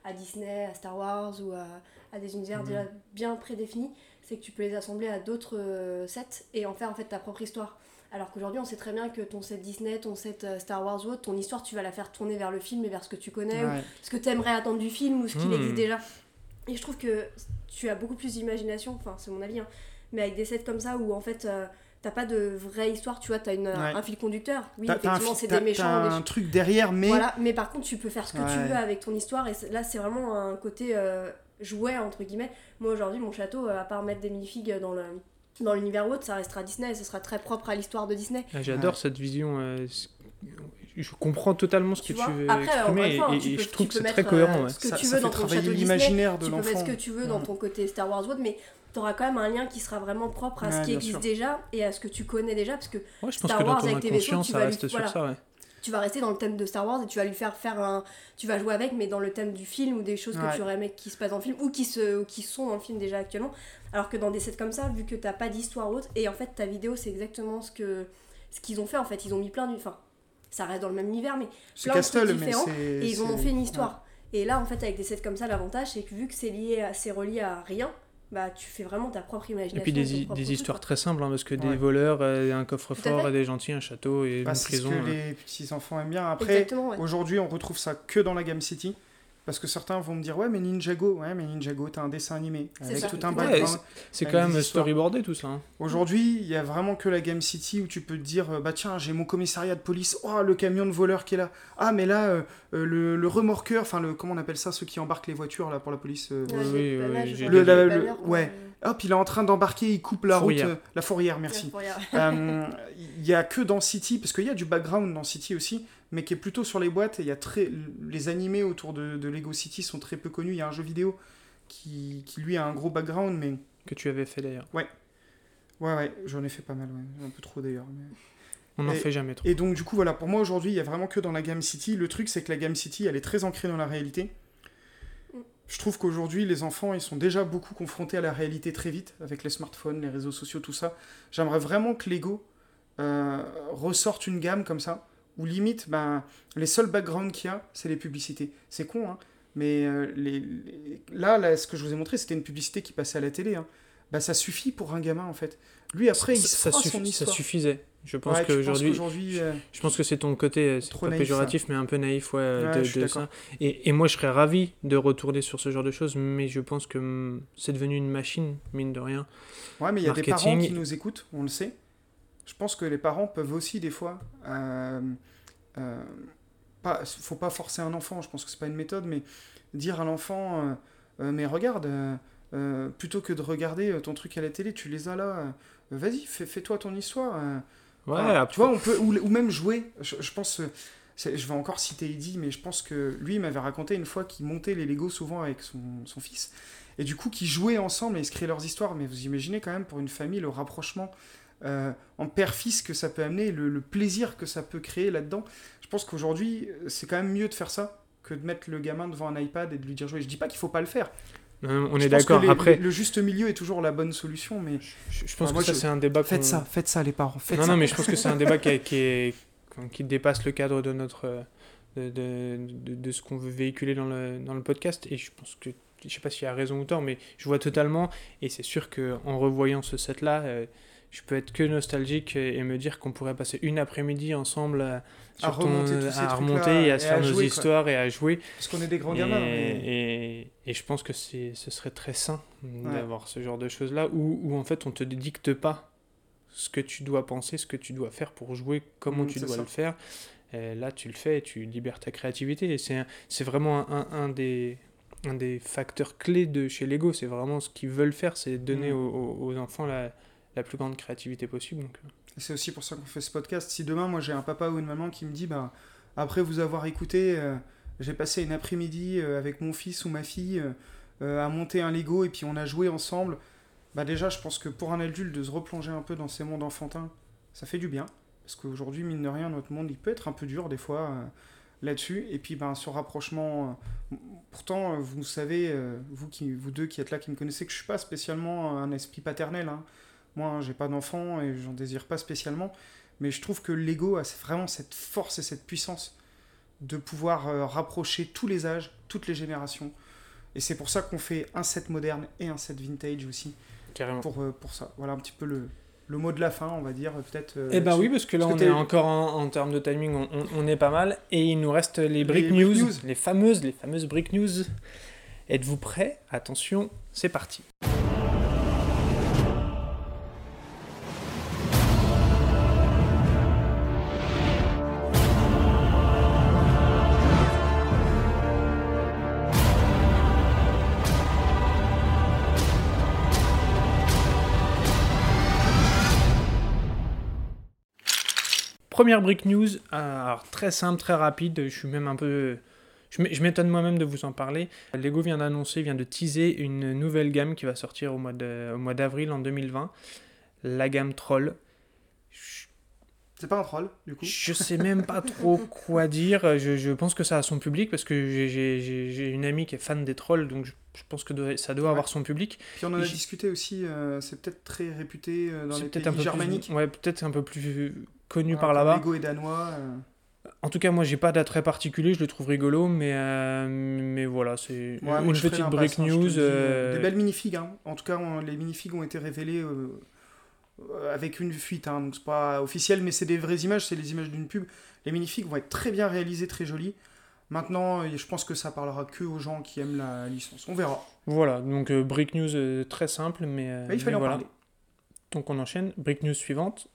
à Disney, à Star Wars ou à, à des univers Mhm. déjà bien prédéfinis, c'est que tu peux les assembler à d'autres euh, sets et en faire en fait ta propre histoire. Alors qu'aujourd'hui, on sait très bien que ton set Disney, ton set euh, Star Wars ou autre, ton histoire, tu vas la faire tourner vers le film et vers ce que tu connais, ou ce que tu aimerais attendre du film ou ce qu'il Hmm. existe déjà. Et je trouve que tu as beaucoup plus d'imagination, enfin c'est mon avis, hein, mais avec des sets comme ça où en fait euh, t'as pas de vraie histoire, tu vois, t'as une, un fil conducteur. Oui, T'as- effectivement, c'est t'as- des méchants. t'as des un truc derrière, mais Voilà, mais par contre, tu peux faire ce que tu veux avec ton histoire et c'est- là c'est vraiment un côté euh, jouet entre guillemets. Moi aujourd'hui, mon château, euh, à part mettre des minifigs dans le dans l'univers autre, ça restera Disney, et ce sera très propre à l'histoire de Disney. Ah, J'adore Ouais. cette vision. euh, je comprends totalement ce Tu que tu veux Après, exprimer fois, et, tu et peux- je trouve que c'est très cohérent. euh, ouais. ce que Ça- tu ça veux dans fait ton travailler château Disney, l'imaginaire de tu peux mettre ce que tu veux dans ton côté Star Wars autre, mais tu auras quand même un lien qui sera vraiment propre à Ouais, ce qui existe sûr. déjà et à ce que tu connais déjà, parce que Ouais, je pense Star que Wars avec tes vaisseaux, tu vas lui- sur voilà. ça. Ouais. tu vas rester dans le thème de Star Wars et tu vas lui faire faire un. Tu vas jouer avec, mais dans le thème du film ou des choses que tu aurais aimé qui se passent dans le film ou qui, se, ou qui sont dans le film déjà actuellement. Alors que dans des sets comme ça, vu que t'as pas d'histoire ou autre, et en fait ta vidéo c'est exactement ce que ce qu'ils ont fait en fait. Ils ont mis plein d'une. Enfin, ça reste dans le même univers, mais C'est plein de trucs Castle, mais différents, et ils ont fait une histoire. Et là, en fait, avec des sets comme ça, l'avantage c'est que vu que c'est lié, c'est relié à rien, bah tu fais vraiment ta propre imagination. Et puis des, truc, histoires quoi. très simples, hein, parce que des voleurs, euh, un coffre-fort, des gentils, un château et Bah, une c'est ce prison. que euh. les petits enfants aiment bien. Après, ouais. aujourd'hui, on retrouve ça que dans la gamme City. Parce que certains vont me dire, ouais, mais Ninjago, ouais, mais Ninjago, t'as un dessin animé. C'est Avec ça. tout un Ouais, background. C'est quand même storyboardé tout ça. hein. Aujourd'hui, il y a vraiment que la Game City où tu peux te dire euh, bah tiens, j'ai mon commissariat de police, oh le camion de voleur qui est là. Ah mais là euh, euh, le, le remorqueur, enfin le comment on appelle ça ceux qui embarquent les voitures là pour la police. euh, Ouais, Oui, oui, oui, Le- le- ouais. Hop, il est en train d'embarquer, il coupe la Fourrière. route, euh, la fourrière, merci. ouais. Euh, Il y a que dans City, parce qu'il y a du background dans City aussi, mais qui est plutôt sur les boîtes. Et il y a très, les animés autour de, de Lego City sont très peu connus. Il y a un jeu vidéo qui, qui lui a un gros background, mais Que tu avais fait d'ailleurs. ouais, ouais, j'en ai fait pas mal, ouais. un peu trop d'ailleurs. mais- On n'en fait jamais trop. Et donc, du coup, voilà, pour moi aujourd'hui, il y a vraiment que dans la gamme City. Le truc, c'est que la gamme City, elle est très ancrée dans la réalité. Je trouve qu'aujourd'hui, les enfants, ils sont déjà beaucoup confrontés à la réalité très vite, avec les smartphones, les réseaux sociaux, tout ça. J'aimerais vraiment que Lego euh, ressorte une gamme comme ça, où limite, ben, les seuls backgrounds qu'il y a, c'est les publicités. C'est con, hein, mais euh, les, là, là, ce que je vous ai montré, c'était une publicité qui passait à la télé. Hein. Bah, ça suffit pour un gamin, en fait. Lui, après, il ça, fera son ça suffisait. Je pense Ouais, qu'aujourd'hui, euh, je pense que c'est ton côté, euh, c'est Trop pas naïf, péjoratif, mais un peu naïf, ouais, Ouais, de, ça. Et, et moi, je serais ravi de retourner sur ce genre de choses, mais je pense que hum, c'est devenu une machine, mine de rien. Ouais, mais il y a des parents qui nous écoutent, on le sait. Je pense que les parents peuvent aussi, des fois. Euh, euh, pas, faut pas forcer un enfant, je pense que c'est pas une méthode, mais dire à l'enfant euh, Mais regarde, plutôt que de regarder ton truc à la télé, tu les as là, euh, vas-y, fais- fais-toi ton histoire. euh. Ouais, tu vois, on peut, ou, ou même jouer. Je, je pense. euh, Je vais encore citer Eddie, mais je pense que lui il m'avait raconté une fois qu'il montait les Lego souvent avec son, son fils. Et du coup, qu'ils jouaient ensemble et ils se créaient leurs histoires. Mais vous imaginez quand même pour une famille le rapprochement euh, en père-fils que ça peut amener, le, le plaisir que ça peut créer là-dedans. Je pense qu'aujourd'hui, c'est quand même mieux de faire ça que de mettre le gamin devant un iPad et de lui dire jouer. Je dis pas qu'il faut pas le faire. Euh, on Je est d'accord. Après, le, le juste milieu est toujours la bonne solution, mais je, je pense Enfin, moi, que ça, je- c'est un débat faites ça, faites ça les parents, faites non, ça. non, mais je pense que c'est un débat qui, est- qui, est- qui dépasse le cadre de notre de, de, de- de ce qu'on veut véhiculer dans le, dans le podcast. Et je pense que je sais pas s'il y a raison ou tort, mais je vois totalement. Et c'est sûr que en revoyant ce set-là, euh, je peux être que nostalgique et, et me dire qu'on pourrait passer une après-midi ensemble à, sur ton- remonter à remonter et à se à faire nos jouer, quoi. histoires et à jouer. Parce qu'on est des grands Et, gamins. mais- et, et je pense que ce serait très sain d'avoir ce genre de choses-là où, où en fait on te dicte pas ce que tu dois penser, ce que tu dois faire pour jouer, comment Mm, tu dois ça. le faire. Et là, tu le fais et tu libères ta créativité. Et c'est, vraiment un, un des, un des facteurs clés de chez Lego. C'est vraiment ce qu'ils veulent faire, c'est donner Mm. aux- aux enfants la, la plus grande créativité possible. Euh, C'est aussi pour ça qu'on fait ce podcast. Si demain, moi, j'ai un papa ou une maman qui me dit, bah, après vous avoir écouté, euh, j'ai passé une après-midi euh, avec mon fils ou ma fille à monter un Lego et puis on a joué ensemble, bah déjà, je pense que pour un adulte, de se replonger un peu dans ces mondes enfantins, ça fait du bien. Parce qu'aujourd'hui, mine de rien, notre monde, il peut être un peu dur des fois là-dessus. Et puis, ben, ce rapprochement. pourtant, vous savez, vous, qui, vous deux qui êtes là, qui me connaissez, que je suis pas spécialement un esprit paternel. hein. Moi, hein, j'ai pas d'enfant et j'en désire pas spécialement. Mais je trouve que Lego a vraiment cette force et cette puissance de pouvoir euh, rapprocher tous les âges, toutes les générations. Et c'est pour ça qu'on fait un set moderne et un set vintage aussi, carrément. pour, euh, pour ça. Voilà un petit peu le, le mot de la fin, on va dire, peut-être. euh, Eh ben oui, parce que là, Parce on que est encore en, en termes de timing, on, on- on est pas mal. Et il nous reste les Brick brick news, news. les fameuses, les fameuses Brick News. Êtes-vous prêts? Attention, c'est parti. Première brick news, alors, très simple, très rapide, je suis même un peu... Je m'étonne moi-même de vous en parler. Lego vient d'annoncer, vient de teaser une nouvelle gamme qui va sortir au mois d'avril en 2020. La gamme Troll. Je- C'est pas un troll, du coup? Je sais même pas trop quoi dire. Je, je pense que ça a son public parce que j'ai- une amie qui est fan des trolls, donc je, je pense que ça doit Ouais. avoir son public. Puis on en a J- discuté aussi, euh, c'est peut-être très réputé euh, dans les pays un peu germaniques. plus, ouais, peut-être un peu plus connu Voilà, par là-bas. Lego et danois. euh, En tout cas, moi, j'ai pas d'attrait particulier. Je le trouve rigolo, mais euh, mais voilà, c'est ouais, une petite break hein, news. dis, euh, Des belles minifigs. Hein. En tout cas, on- les minifigs ont été révélés euh, avec une fuite. Hein, donc c'est pas officiel, mais c'est des vraies images, c'est les images d'une pub. Les minifigs vont être très bien réalisés, très jolis. Maintenant, je pense que ça parlera que aux gens qui aiment la licence. On verra. Voilà, donc break news très simple, mais, Mais il fallait mais en voilà. parler. Donc on enchaîne. Break news suivante.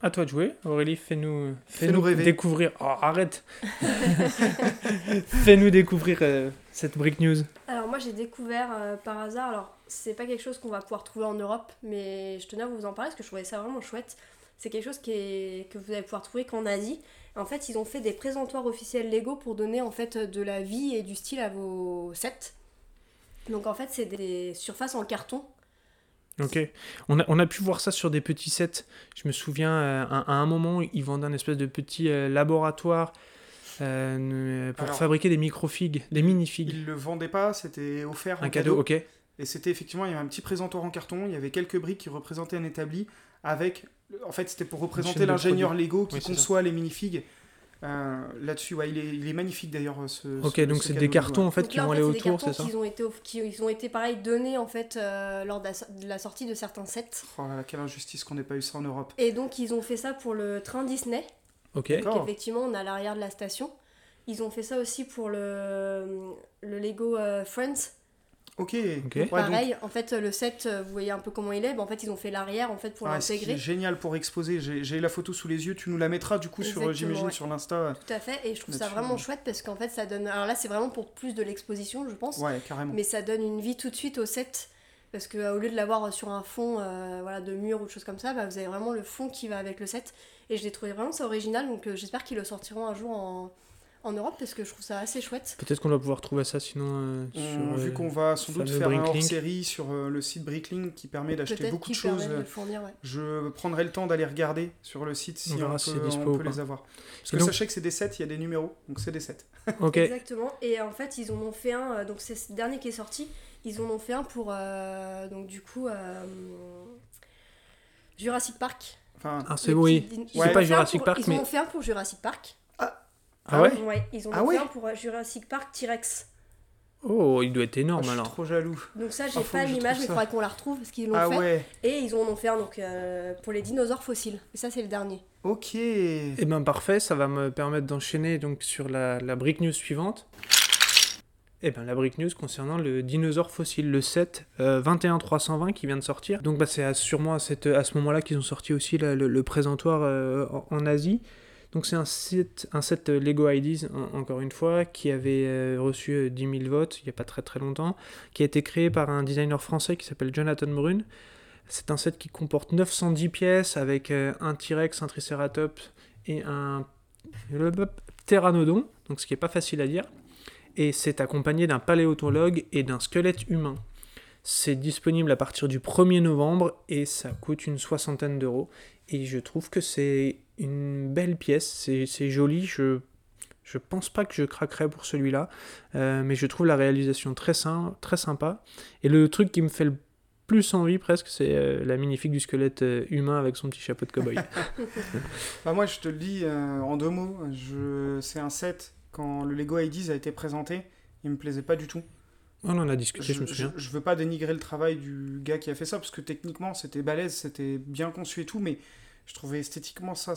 À toi de jouer. Aurélie, fais-nous fais découvrir. Oh, arrête Fais-nous découvrir euh, cette break news. Alors moi j'ai découvert euh, par hasard, alors c'est pas quelque chose qu'on va pouvoir trouver en Europe, mais je tenais à vous en parler parce que je trouvais ça vraiment chouette. C'est quelque chose qui est, que vous allez pouvoir trouver qu'en Asie. En fait, ils ont fait des présentoirs officiels Lego pour donner en fait de la vie et du style à vos sets. Donc en fait, c'est des surfaces en carton. Ok. On a, on a pu voir ça sur des petits sets. Je me souviens, euh, à, à un moment, ils vendaient un espèce de petit euh, laboratoire euh, pour Alors, fabriquer des micro-figues, des mini-figues. Ils le vendaient pas, c'était offert en Un cadeau, ok. Et c'était effectivement, il y avait un petit présentoir en carton, il y avait quelques briques qui représentaient un établi avec. En fait, c'était pour représenter l'ingénieur. Lego qui Oui, c'est ça. conçoit les minifigs. Euh, Là-dessus, ouais, il, est, il est magnifique d'ailleurs. Ce, Ok, ce- donc ce c'est cadeau des cartons ouais. en fait Donc qui là, vont en aller fait, autour, c'est ça qui ont été, qui ils ont été pareil donnés en fait euh, lors de la, de la sortie de certains sets. Oh là là, quelle injustice qu'on n'ait pas eu ça en Europe. Et donc ils ont fait ça pour le train Disney. Ok. D'accord. Effectivement, on est à l'arrière de la station. Ils ont fait ça aussi pour le, le Lego euh, Friends. Ok. Ok. Ouais, donc- Pareil, en fait, le set, euh, vous voyez un peu comment il est. mais en fait, ils ont fait l'arrière en fait pour Ah, l'intégrer. génial pour exposer. J'ai la photo sous les yeux. Tu nous la mettras du coup sur, Exactement, j'imagine, ouais. sur l'Insta. Tout à fait. Et je trouve ça vraiment chouette parce qu'en fait, ça donne. Alors là, c'est vraiment pour plus de l'exposition, je pense. Ouais, carrément. Mais ça donne une vie tout de suite au set. Parce que euh, au lieu de l'avoir sur un fond euh, voilà, de mur ou de choses comme ça, bah, vous avez vraiment le fond qui va avec le set. Et je l'ai trouvé vraiment ça original. Donc euh, j'espère qu'ils le sortiront un jour en, en Europe parce que je trouve ça assez chouette. Peut-être qu'on va pouvoir trouver ça sinon euh, On- sur, vu euh, qu'on va sans doute faire un Bricklink. hors-série sur euh, le site Bricklink qui permet d'acheter beaucoup de choses. de le fournir, ouais. Je prendrai le temps d'aller regarder sur le site si On peut, si on les avoir. Parce Et que donc- sachez que c'est des sets, il y a des numéros, donc c'est des sets. Ok. Exactement. Et en fait, ils en ont fait un. donc c'est ce dernier qui est sorti. Ils en ont fait un pour euh, donc du coup euh, Jurassic Park. Enfin, Ah, c'est oui. C'est ils en pas Jurassic pour- Park, Ils en mais- ont fait un pour Jurassic Park. Ah ouais ouais Ouais, ils ont Ah fait ouais un pour euh, Jurassic Park T-Rex. Oh, il doit être Ah, énorme je suis alors. trop jaloux. Donc ça, Ah, j'ai faut pas l'image, mais il faudrait qu'on la retrouve parce qu'ils l'ont Ah fait. ouais, Et ils en ont fait un donc euh, pour les dinosaures fossiles. Et ça, c'est le dernier. ok. Eh ben parfait, ça va me permettre d'enchaîner donc sur la, la brick news suivante. Eh ben la brick news concernant le dinosaure fossile, le 7 euh, 21320 qui vient de sortir. Donc bah, c'est sûrement à, cette- à ce moment-là qu'ils ont sorti aussi le, le présentoir euh, en, en Asie. Donc c'est un set, euh, Lego IDs, en- encore une fois, qui avait euh, reçu euh, 10 000 votes il n'y a pas très très longtemps, qui a été créé par un designer français qui s'appelle Jonathan Brune. C'est un set qui comporte 910 pièces avec euh, un T-Rex, un Triceratops et un pteranodon, donc ce qui est pas facile à dire. Et c'est accompagné d'un paléontologue et d'un squelette humain. C'est disponible à partir du 1er novembre et ça coûte une soixantaine d'euros. Et je trouve que c'est une belle pièce, c'est c'est joli. Je, je pense pas que je craquerais pour celui-là, euh, mais je trouve la réalisation très, très sympa. Et le truc qui me fait le plus envie presque, c'est euh, la magnifique du squelette euh, humain avec son petit chapeau de cow-boy. Bah, moi, je te le dis euh, en deux mots. Je... C'est un set, quand le Lego IDs a été présenté, il me plaisait pas du tout. On en a discuté, je, me je, souviens. je veux pas dénigrer le travail du gars qui a fait ça, parce que techniquement, c'était balèze, c'était bien conçu et tout, mais je trouvais esthétiquement ça,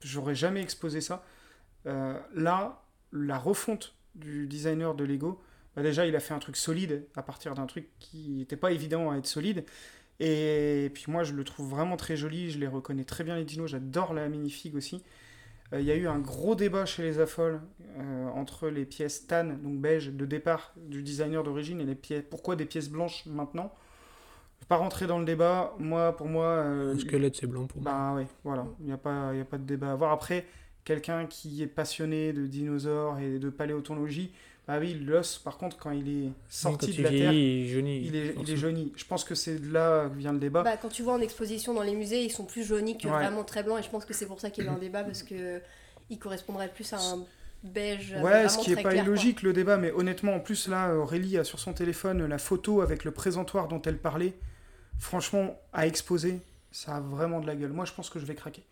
j'aurais jamais exposé ça. Euh, là, la refonte du designer de Lego, bah déjà, il a fait un truc solide à partir d'un truc qui n'était pas évident à être solide. Et puis moi, je le trouve vraiment très joli, je les reconnais très bien les dinos, j'adore la minifig aussi. Euh, Il y a eu un gros débat chez les affoles euh, entre les pièces tan, donc beige, de départ du designer d'origine, et les pièces. Pourquoi des pièces blanches maintenant? Pas rentrer dans le débat. Moi, pour moi. euh, Le squelette, c'est blanc pour moi. bah ouais, voilà. Il n'y a, pas- il y a pas de débat à avoir. Après, quelqu'un qui est passionné de dinosaures et de paléontologie, bah oui, l'os, par contre, quand il est sorti il de la Terre, il jaunit. il est, il est jauni. Je pense que c'est de là que vient le débat. Bah, quand tu vois en exposition dans les musées, ils sont plus jaunis que Ouais. vraiment très blancs. Et je pense que c'est pour ça qu'il y a eu un débat parce que ils correspondraient plus à un beige. mais Ouais, ce qui est très pas clair, quoi. illogique le débat, mais honnêtement, en plus là, Aurélie a sur son téléphone la photo avec le présentoir dont elle parlait. Franchement, à exposer, ça a vraiment de la gueule. Moi, je pense que je vais craquer.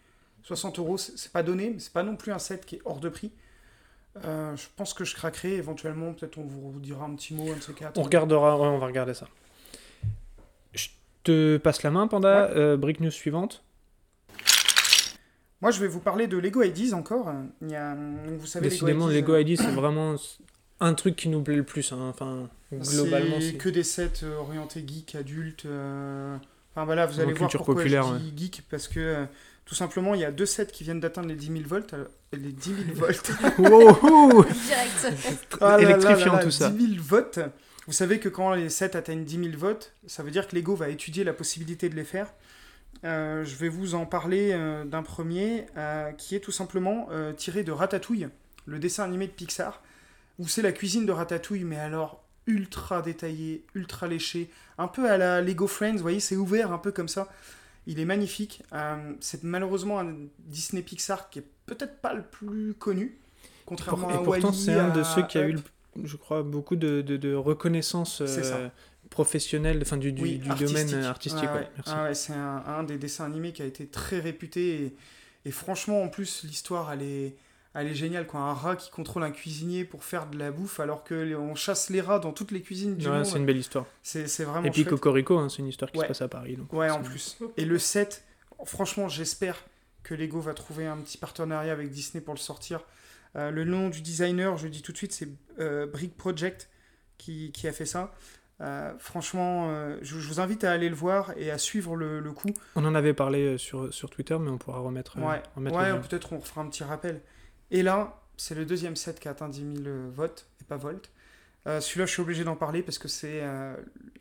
60 euros, c'est pas donné, mais c'est pas non plus un set qui est hors de prix. Euh, je pense que je craquerai éventuellement. Peut-être on vous dira un petit mot, un de ces quatre. On regardera, ouais, on va regarder ça. Je te passe la main, Panda. Euh, brique news suivante. Moi, je vais vous parler de Lego Ideas encore. Il y a, vous savez, Décidément, Lego Lego Ideas, ID, c'est vraiment un truc qui nous plaît le plus. hein. Enfin, globalement, c'est que des sets euh, orientés geek, adultes. euh, Enfin voilà, vous allez voir pourquoi populaire, je dis geek parce que euh, tout simplement, il y a deux sets qui viennent d'atteindre les 10 000 volts. alors- les 10 000 volts. Wow Direct. Ah Électrifiant là là, tout ça. 10 000 votes. Vous savez que quand les sets atteignent 10 000 votes, ça veut dire que Lego va étudier la possibilité de les faire. Euh, je vais vous en parler euh, d'un premier euh, qui est tout simplement euh, tiré de Ratatouille, le dessin animé de Pixar, où c'est la cuisine de Ratatouille, mais alors ultra détaillé, ultra léché, un peu à la Lego Friends, vous voyez, c'est ouvert un peu comme ça. Il est magnifique. Euh, c'est malheureusement un Disney Pixar qui est peut-être pas le plus connu, contrairement Et pourtant, c'est un de ceux qui a eu, Up. je crois, beaucoup de, de, de reconnaissance euh, professionnelle, enfin du, du, Oui, du artistique. domaine artistique. Ouais. Ah ouais, c'est un, un des dessins animés qui a été très réputé. Et, et franchement, en plus, l'histoire, elle est, elle est géniale. Quoi. Un rat qui contrôle un cuisinier pour faire de la bouffe alors qu'on chasse les rats dans toutes les cuisines du Ouais, monde. c'est une belle histoire. C'est vraiment Et puis chouette. Cocorico, hein, c'est une histoire qui Ouais. se passe à Paris. Donc Ouais, en plus. Et le set, franchement, j'espère que Lego va trouver un petit partenariat avec Disney pour le sortir. Euh, le nom du designer, je le dis tout de suite, c'est euh, Brick Project qui, qui a fait ça. Euh, franchement, euh, je, je vous invite à aller le voir et à suivre le, le coup. On en avait parlé sur, sur Twitter, mais on pourra remettre, euh, Ouais, remettre ouais peut-être on refera un petit rappel. Et là, c'est le deuxième set qui a atteint 10 000 euh, votes, et pas volts. Euh, Celui-là, je suis obligé d'en parler parce que c'est euh,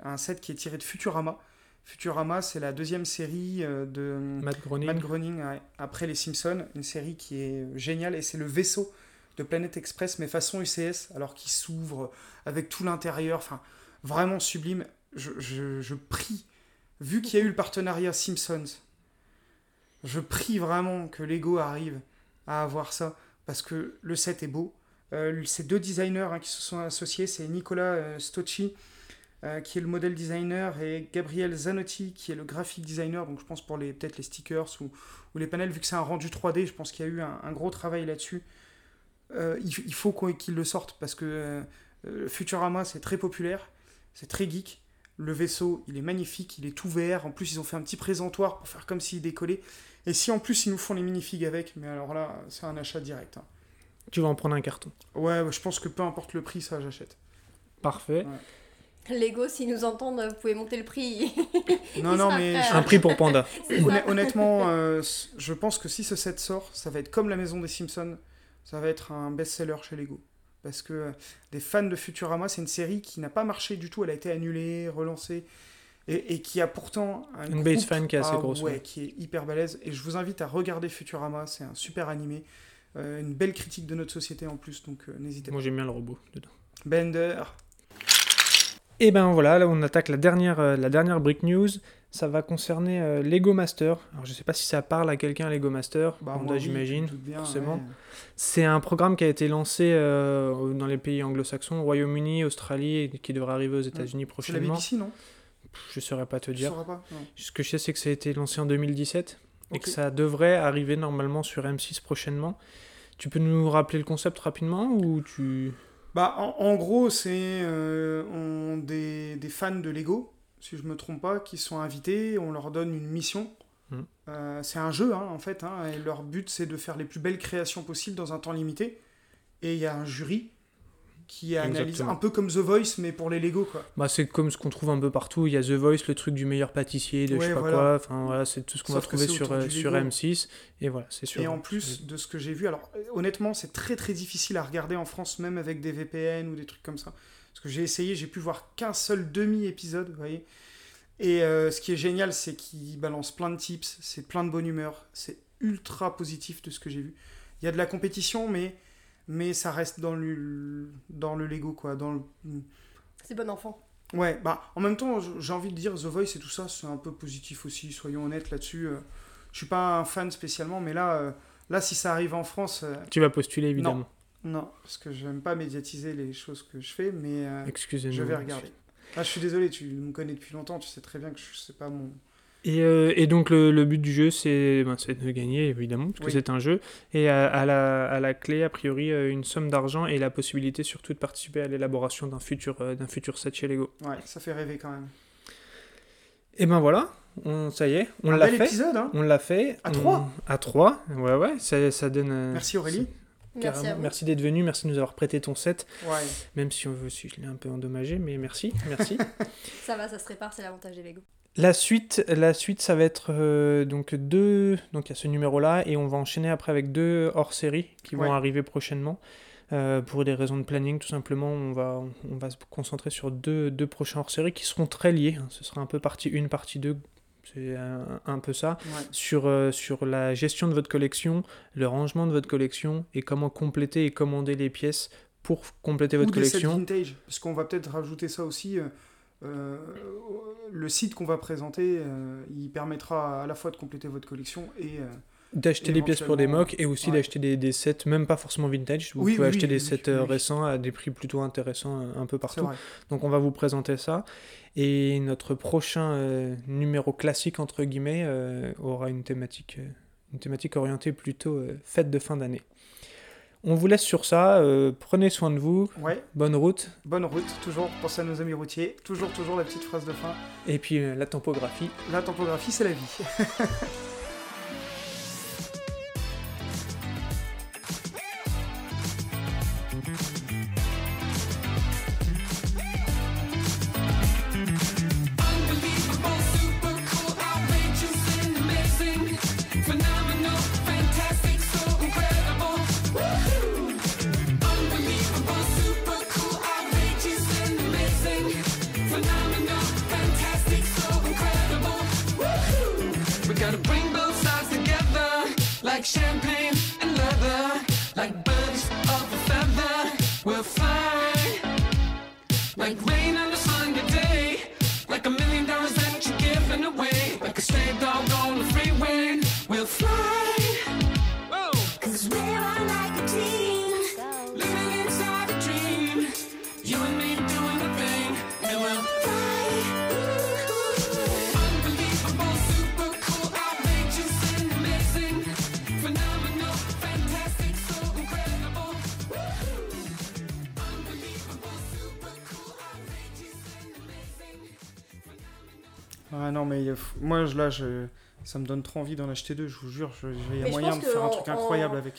un set qui est tiré de Futurama. Futurama, c'est la deuxième série de Matt Groening. Matt Groening ouais, après Les Simpsons, une série qui est géniale et c'est le vaisseau de Planet Express, mais façon UCS, alors qu'il s'ouvre avec tout l'intérieur, enfin vraiment sublime. Je, je- je prie, vu qu'il y a eu le partenariat Simpsons, je prie vraiment que Lego arrive à avoir ça parce que le set est beau. Euh, ces deux designers hein, qui se sont associés, c'est Nicolas euh, Stocci euh, qui est le modèle designer et Gabriel Zanotti qui est le graphic designer. Donc je pense pour les peut-être les stickers ou, les panels, vu que c'est un rendu 3D, je pense qu'il y a eu un, gros travail là-dessus. Il, il faut qu'ils le sortent parce que Futurama c'est très populaire, c'est très geek. Le vaisseau, il est magnifique, il est tout vert. En plus, ils ont fait un petit présentoir pour faire comme s'il décollait. Et si en plus ils nous font les minifigs avec, mais alors là, c'est un achat direct. hein. Tu vas en prendre un carton. Ouais, ouais, je pense que peu importe le prix, ça j'achète. Parfait. Lego, s'ils nous entendent, vous pouvez monter le prix. Non, non, mais Un prix pour Panda. Honnêtement, euh, je pense que si ce set sort, ça va être comme la maison des Simpsons, ça va être un best-seller chez Lego. Parce que euh, des fans de Futurama, c'est une série qui n'a pas marché du tout, elle a été annulée, relancée, et, et qui a pourtant un Une base fan qui est assez ah grosse, ouais, ouais. qui est hyper balèze. Et je vous invite à regarder Futurama, c'est un super animé, euh, une belle critique de notre société en plus, donc euh, n'hésitez pas. Moi j'aime bien le robot dedans. Bender, Et ben voilà, là on attaque la dernière, euh, la dernière Brick News. Ça va concerner Lego Master. Alors je sais pas si ça parle à quelqu'un Lego Master, bah, oui, j'imagine. forcément. ouais. C'est un programme qui a été lancé dans les pays anglo-saxons, Royaume-Uni, Australie, et qui devrait arriver aux États-Unis C'est la prochainement. BBC, non? Je saurais pas te dire. pas. Ce que je sais, c'est que ça a été lancé en 2017 et que ça devrait arriver normalement sur M6 prochainement. Tu peux nous rappeler le concept rapidement ou tu... Bah, en, en gros, c'est euh, des, des fans de Lego, si je me trompe pas, qui sont invités, on leur donne une mission. Mhm. Euh, c'est un jeu, hein, en fait, hein, et leur but, c'est de faire les plus belles créations possibles dans un temps limité. Et il y a un jury qui analyse Exactement. un peu comme The Voice, mais pour les Lego, quoi. Bah, c'est comme ce qu'on trouve un peu partout. Il y a The Voice, le truc du meilleur pâtissier, de je Ouais, sais pas voilà. quoi. Enfin voilà, c'est tout ce qu'on va trouver sur, euh, sur Lego. M6. Et voilà, c'est sûr. Et en plus de ce que j'ai vu, alors euh, honnêtement, c'est très très difficile à regarder en France, même avec des VPN ou des trucs comme ça. Parce que j'ai essayé, j'ai pu voir qu'un seul demi-épisode, vous voyez. Et euh, ce qui est génial, c'est qu'il balance plein de tips, c'est plein de bonne humeur, c'est ultra positif de ce que j'ai vu. Il y a de la compétition, mais, mais ça reste dans le, dans le Lego, quoi. Dans le... C'est bon enfant. Ouais, bah en même temps, j'ai envie de dire The Voice et tout ça, c'est un peu positif aussi, soyons honnêtes là-dessus. euh. Je suis pas un fan spécialement, mais là, euh, là si ça arrive en France, euh, Tu vas postuler évidemment. non, parce que j'aime pas médiatiser les choses que je fais, mais euh, je vais regarder. Ah, je suis désolé, tu me connais depuis longtemps, tu sais très bien que je sais pas mon. Et, euh, et donc le, le but du jeu, c'est ben, c'est de gagner, évidemment, parce que Oui. c'est un jeu. Et à, à la, à la clé, a priori, euh, une somme d'argent et la possibilité surtout de participer à l'élaboration d'un futur, euh, d'un futur set chez Lego. Ouais, ça fait rêver quand même. Et ben voilà, on, ça y est, on l'a fait. épisode, hein On l'a fait. À On- trois À 3, ouais, ouais, ça, ça donne... euh, Merci Aurélie. Merci carrément. d'être venu, merci de nous avoir prêté ton set, Ouais. même si, on, si je l'ai un peu endommagé, mais merci, merci. Ça va, ça se répare, c'est l'avantage des Lego. La suite, la suite, ça va être euh, donc deux. Donc il y a ce numéro-là et on va enchaîner après avec deux hors-série qui Ouais. vont arriver prochainement. Euh, pour des raisons de planning, tout simplement, on va, on va se concentrer sur deux, deux prochains hors-série qui seront très liés. hein. Ce sera un peu partie 1, partie 2. C'est un, un peu ça. ouais. Sur, euh, sur la gestion de votre collection, le rangement de votre collection et comment compléter et commander les pièces pour compléter votre Ou des sets collection. vintage, parce qu'on va peut-être rajouter ça aussi. euh, le site qu'on va présenter, euh, il permettra à la fois de compléter votre collection et euh, D'acheter des pièces pour des mocks et aussi ouais. d'acheter des, des sets, même pas forcément vintage. Vous Oui, pouvez oui, acheter oui, des sets euh, récents à des prix plutôt intéressants euh, un peu partout. Donc on va vous présenter ça. Et notre prochain euh, numéro classique, entre guillemets, euh, aura une thématique, euh, une thématique orientée plutôt euh, fête de fin d'année. On vous laisse sur ça. euh, prenez soin de vous. Ouais, Bonne route. bonne route, toujours, pensez à nos amis routiers, toujours, toujours la petite phrase de fin. Et puis euh, la topographie. La topographie, c'est la vie. like champagne and leather, like birds of a feather. We'll fly. Like rain Ah non, mais euh, moi, je- là, je, ça me donne trop envie d'en acheter deux, je vous jure. je- Il y a Mais je moyen pense de que faire un en- truc incroyable en- avec.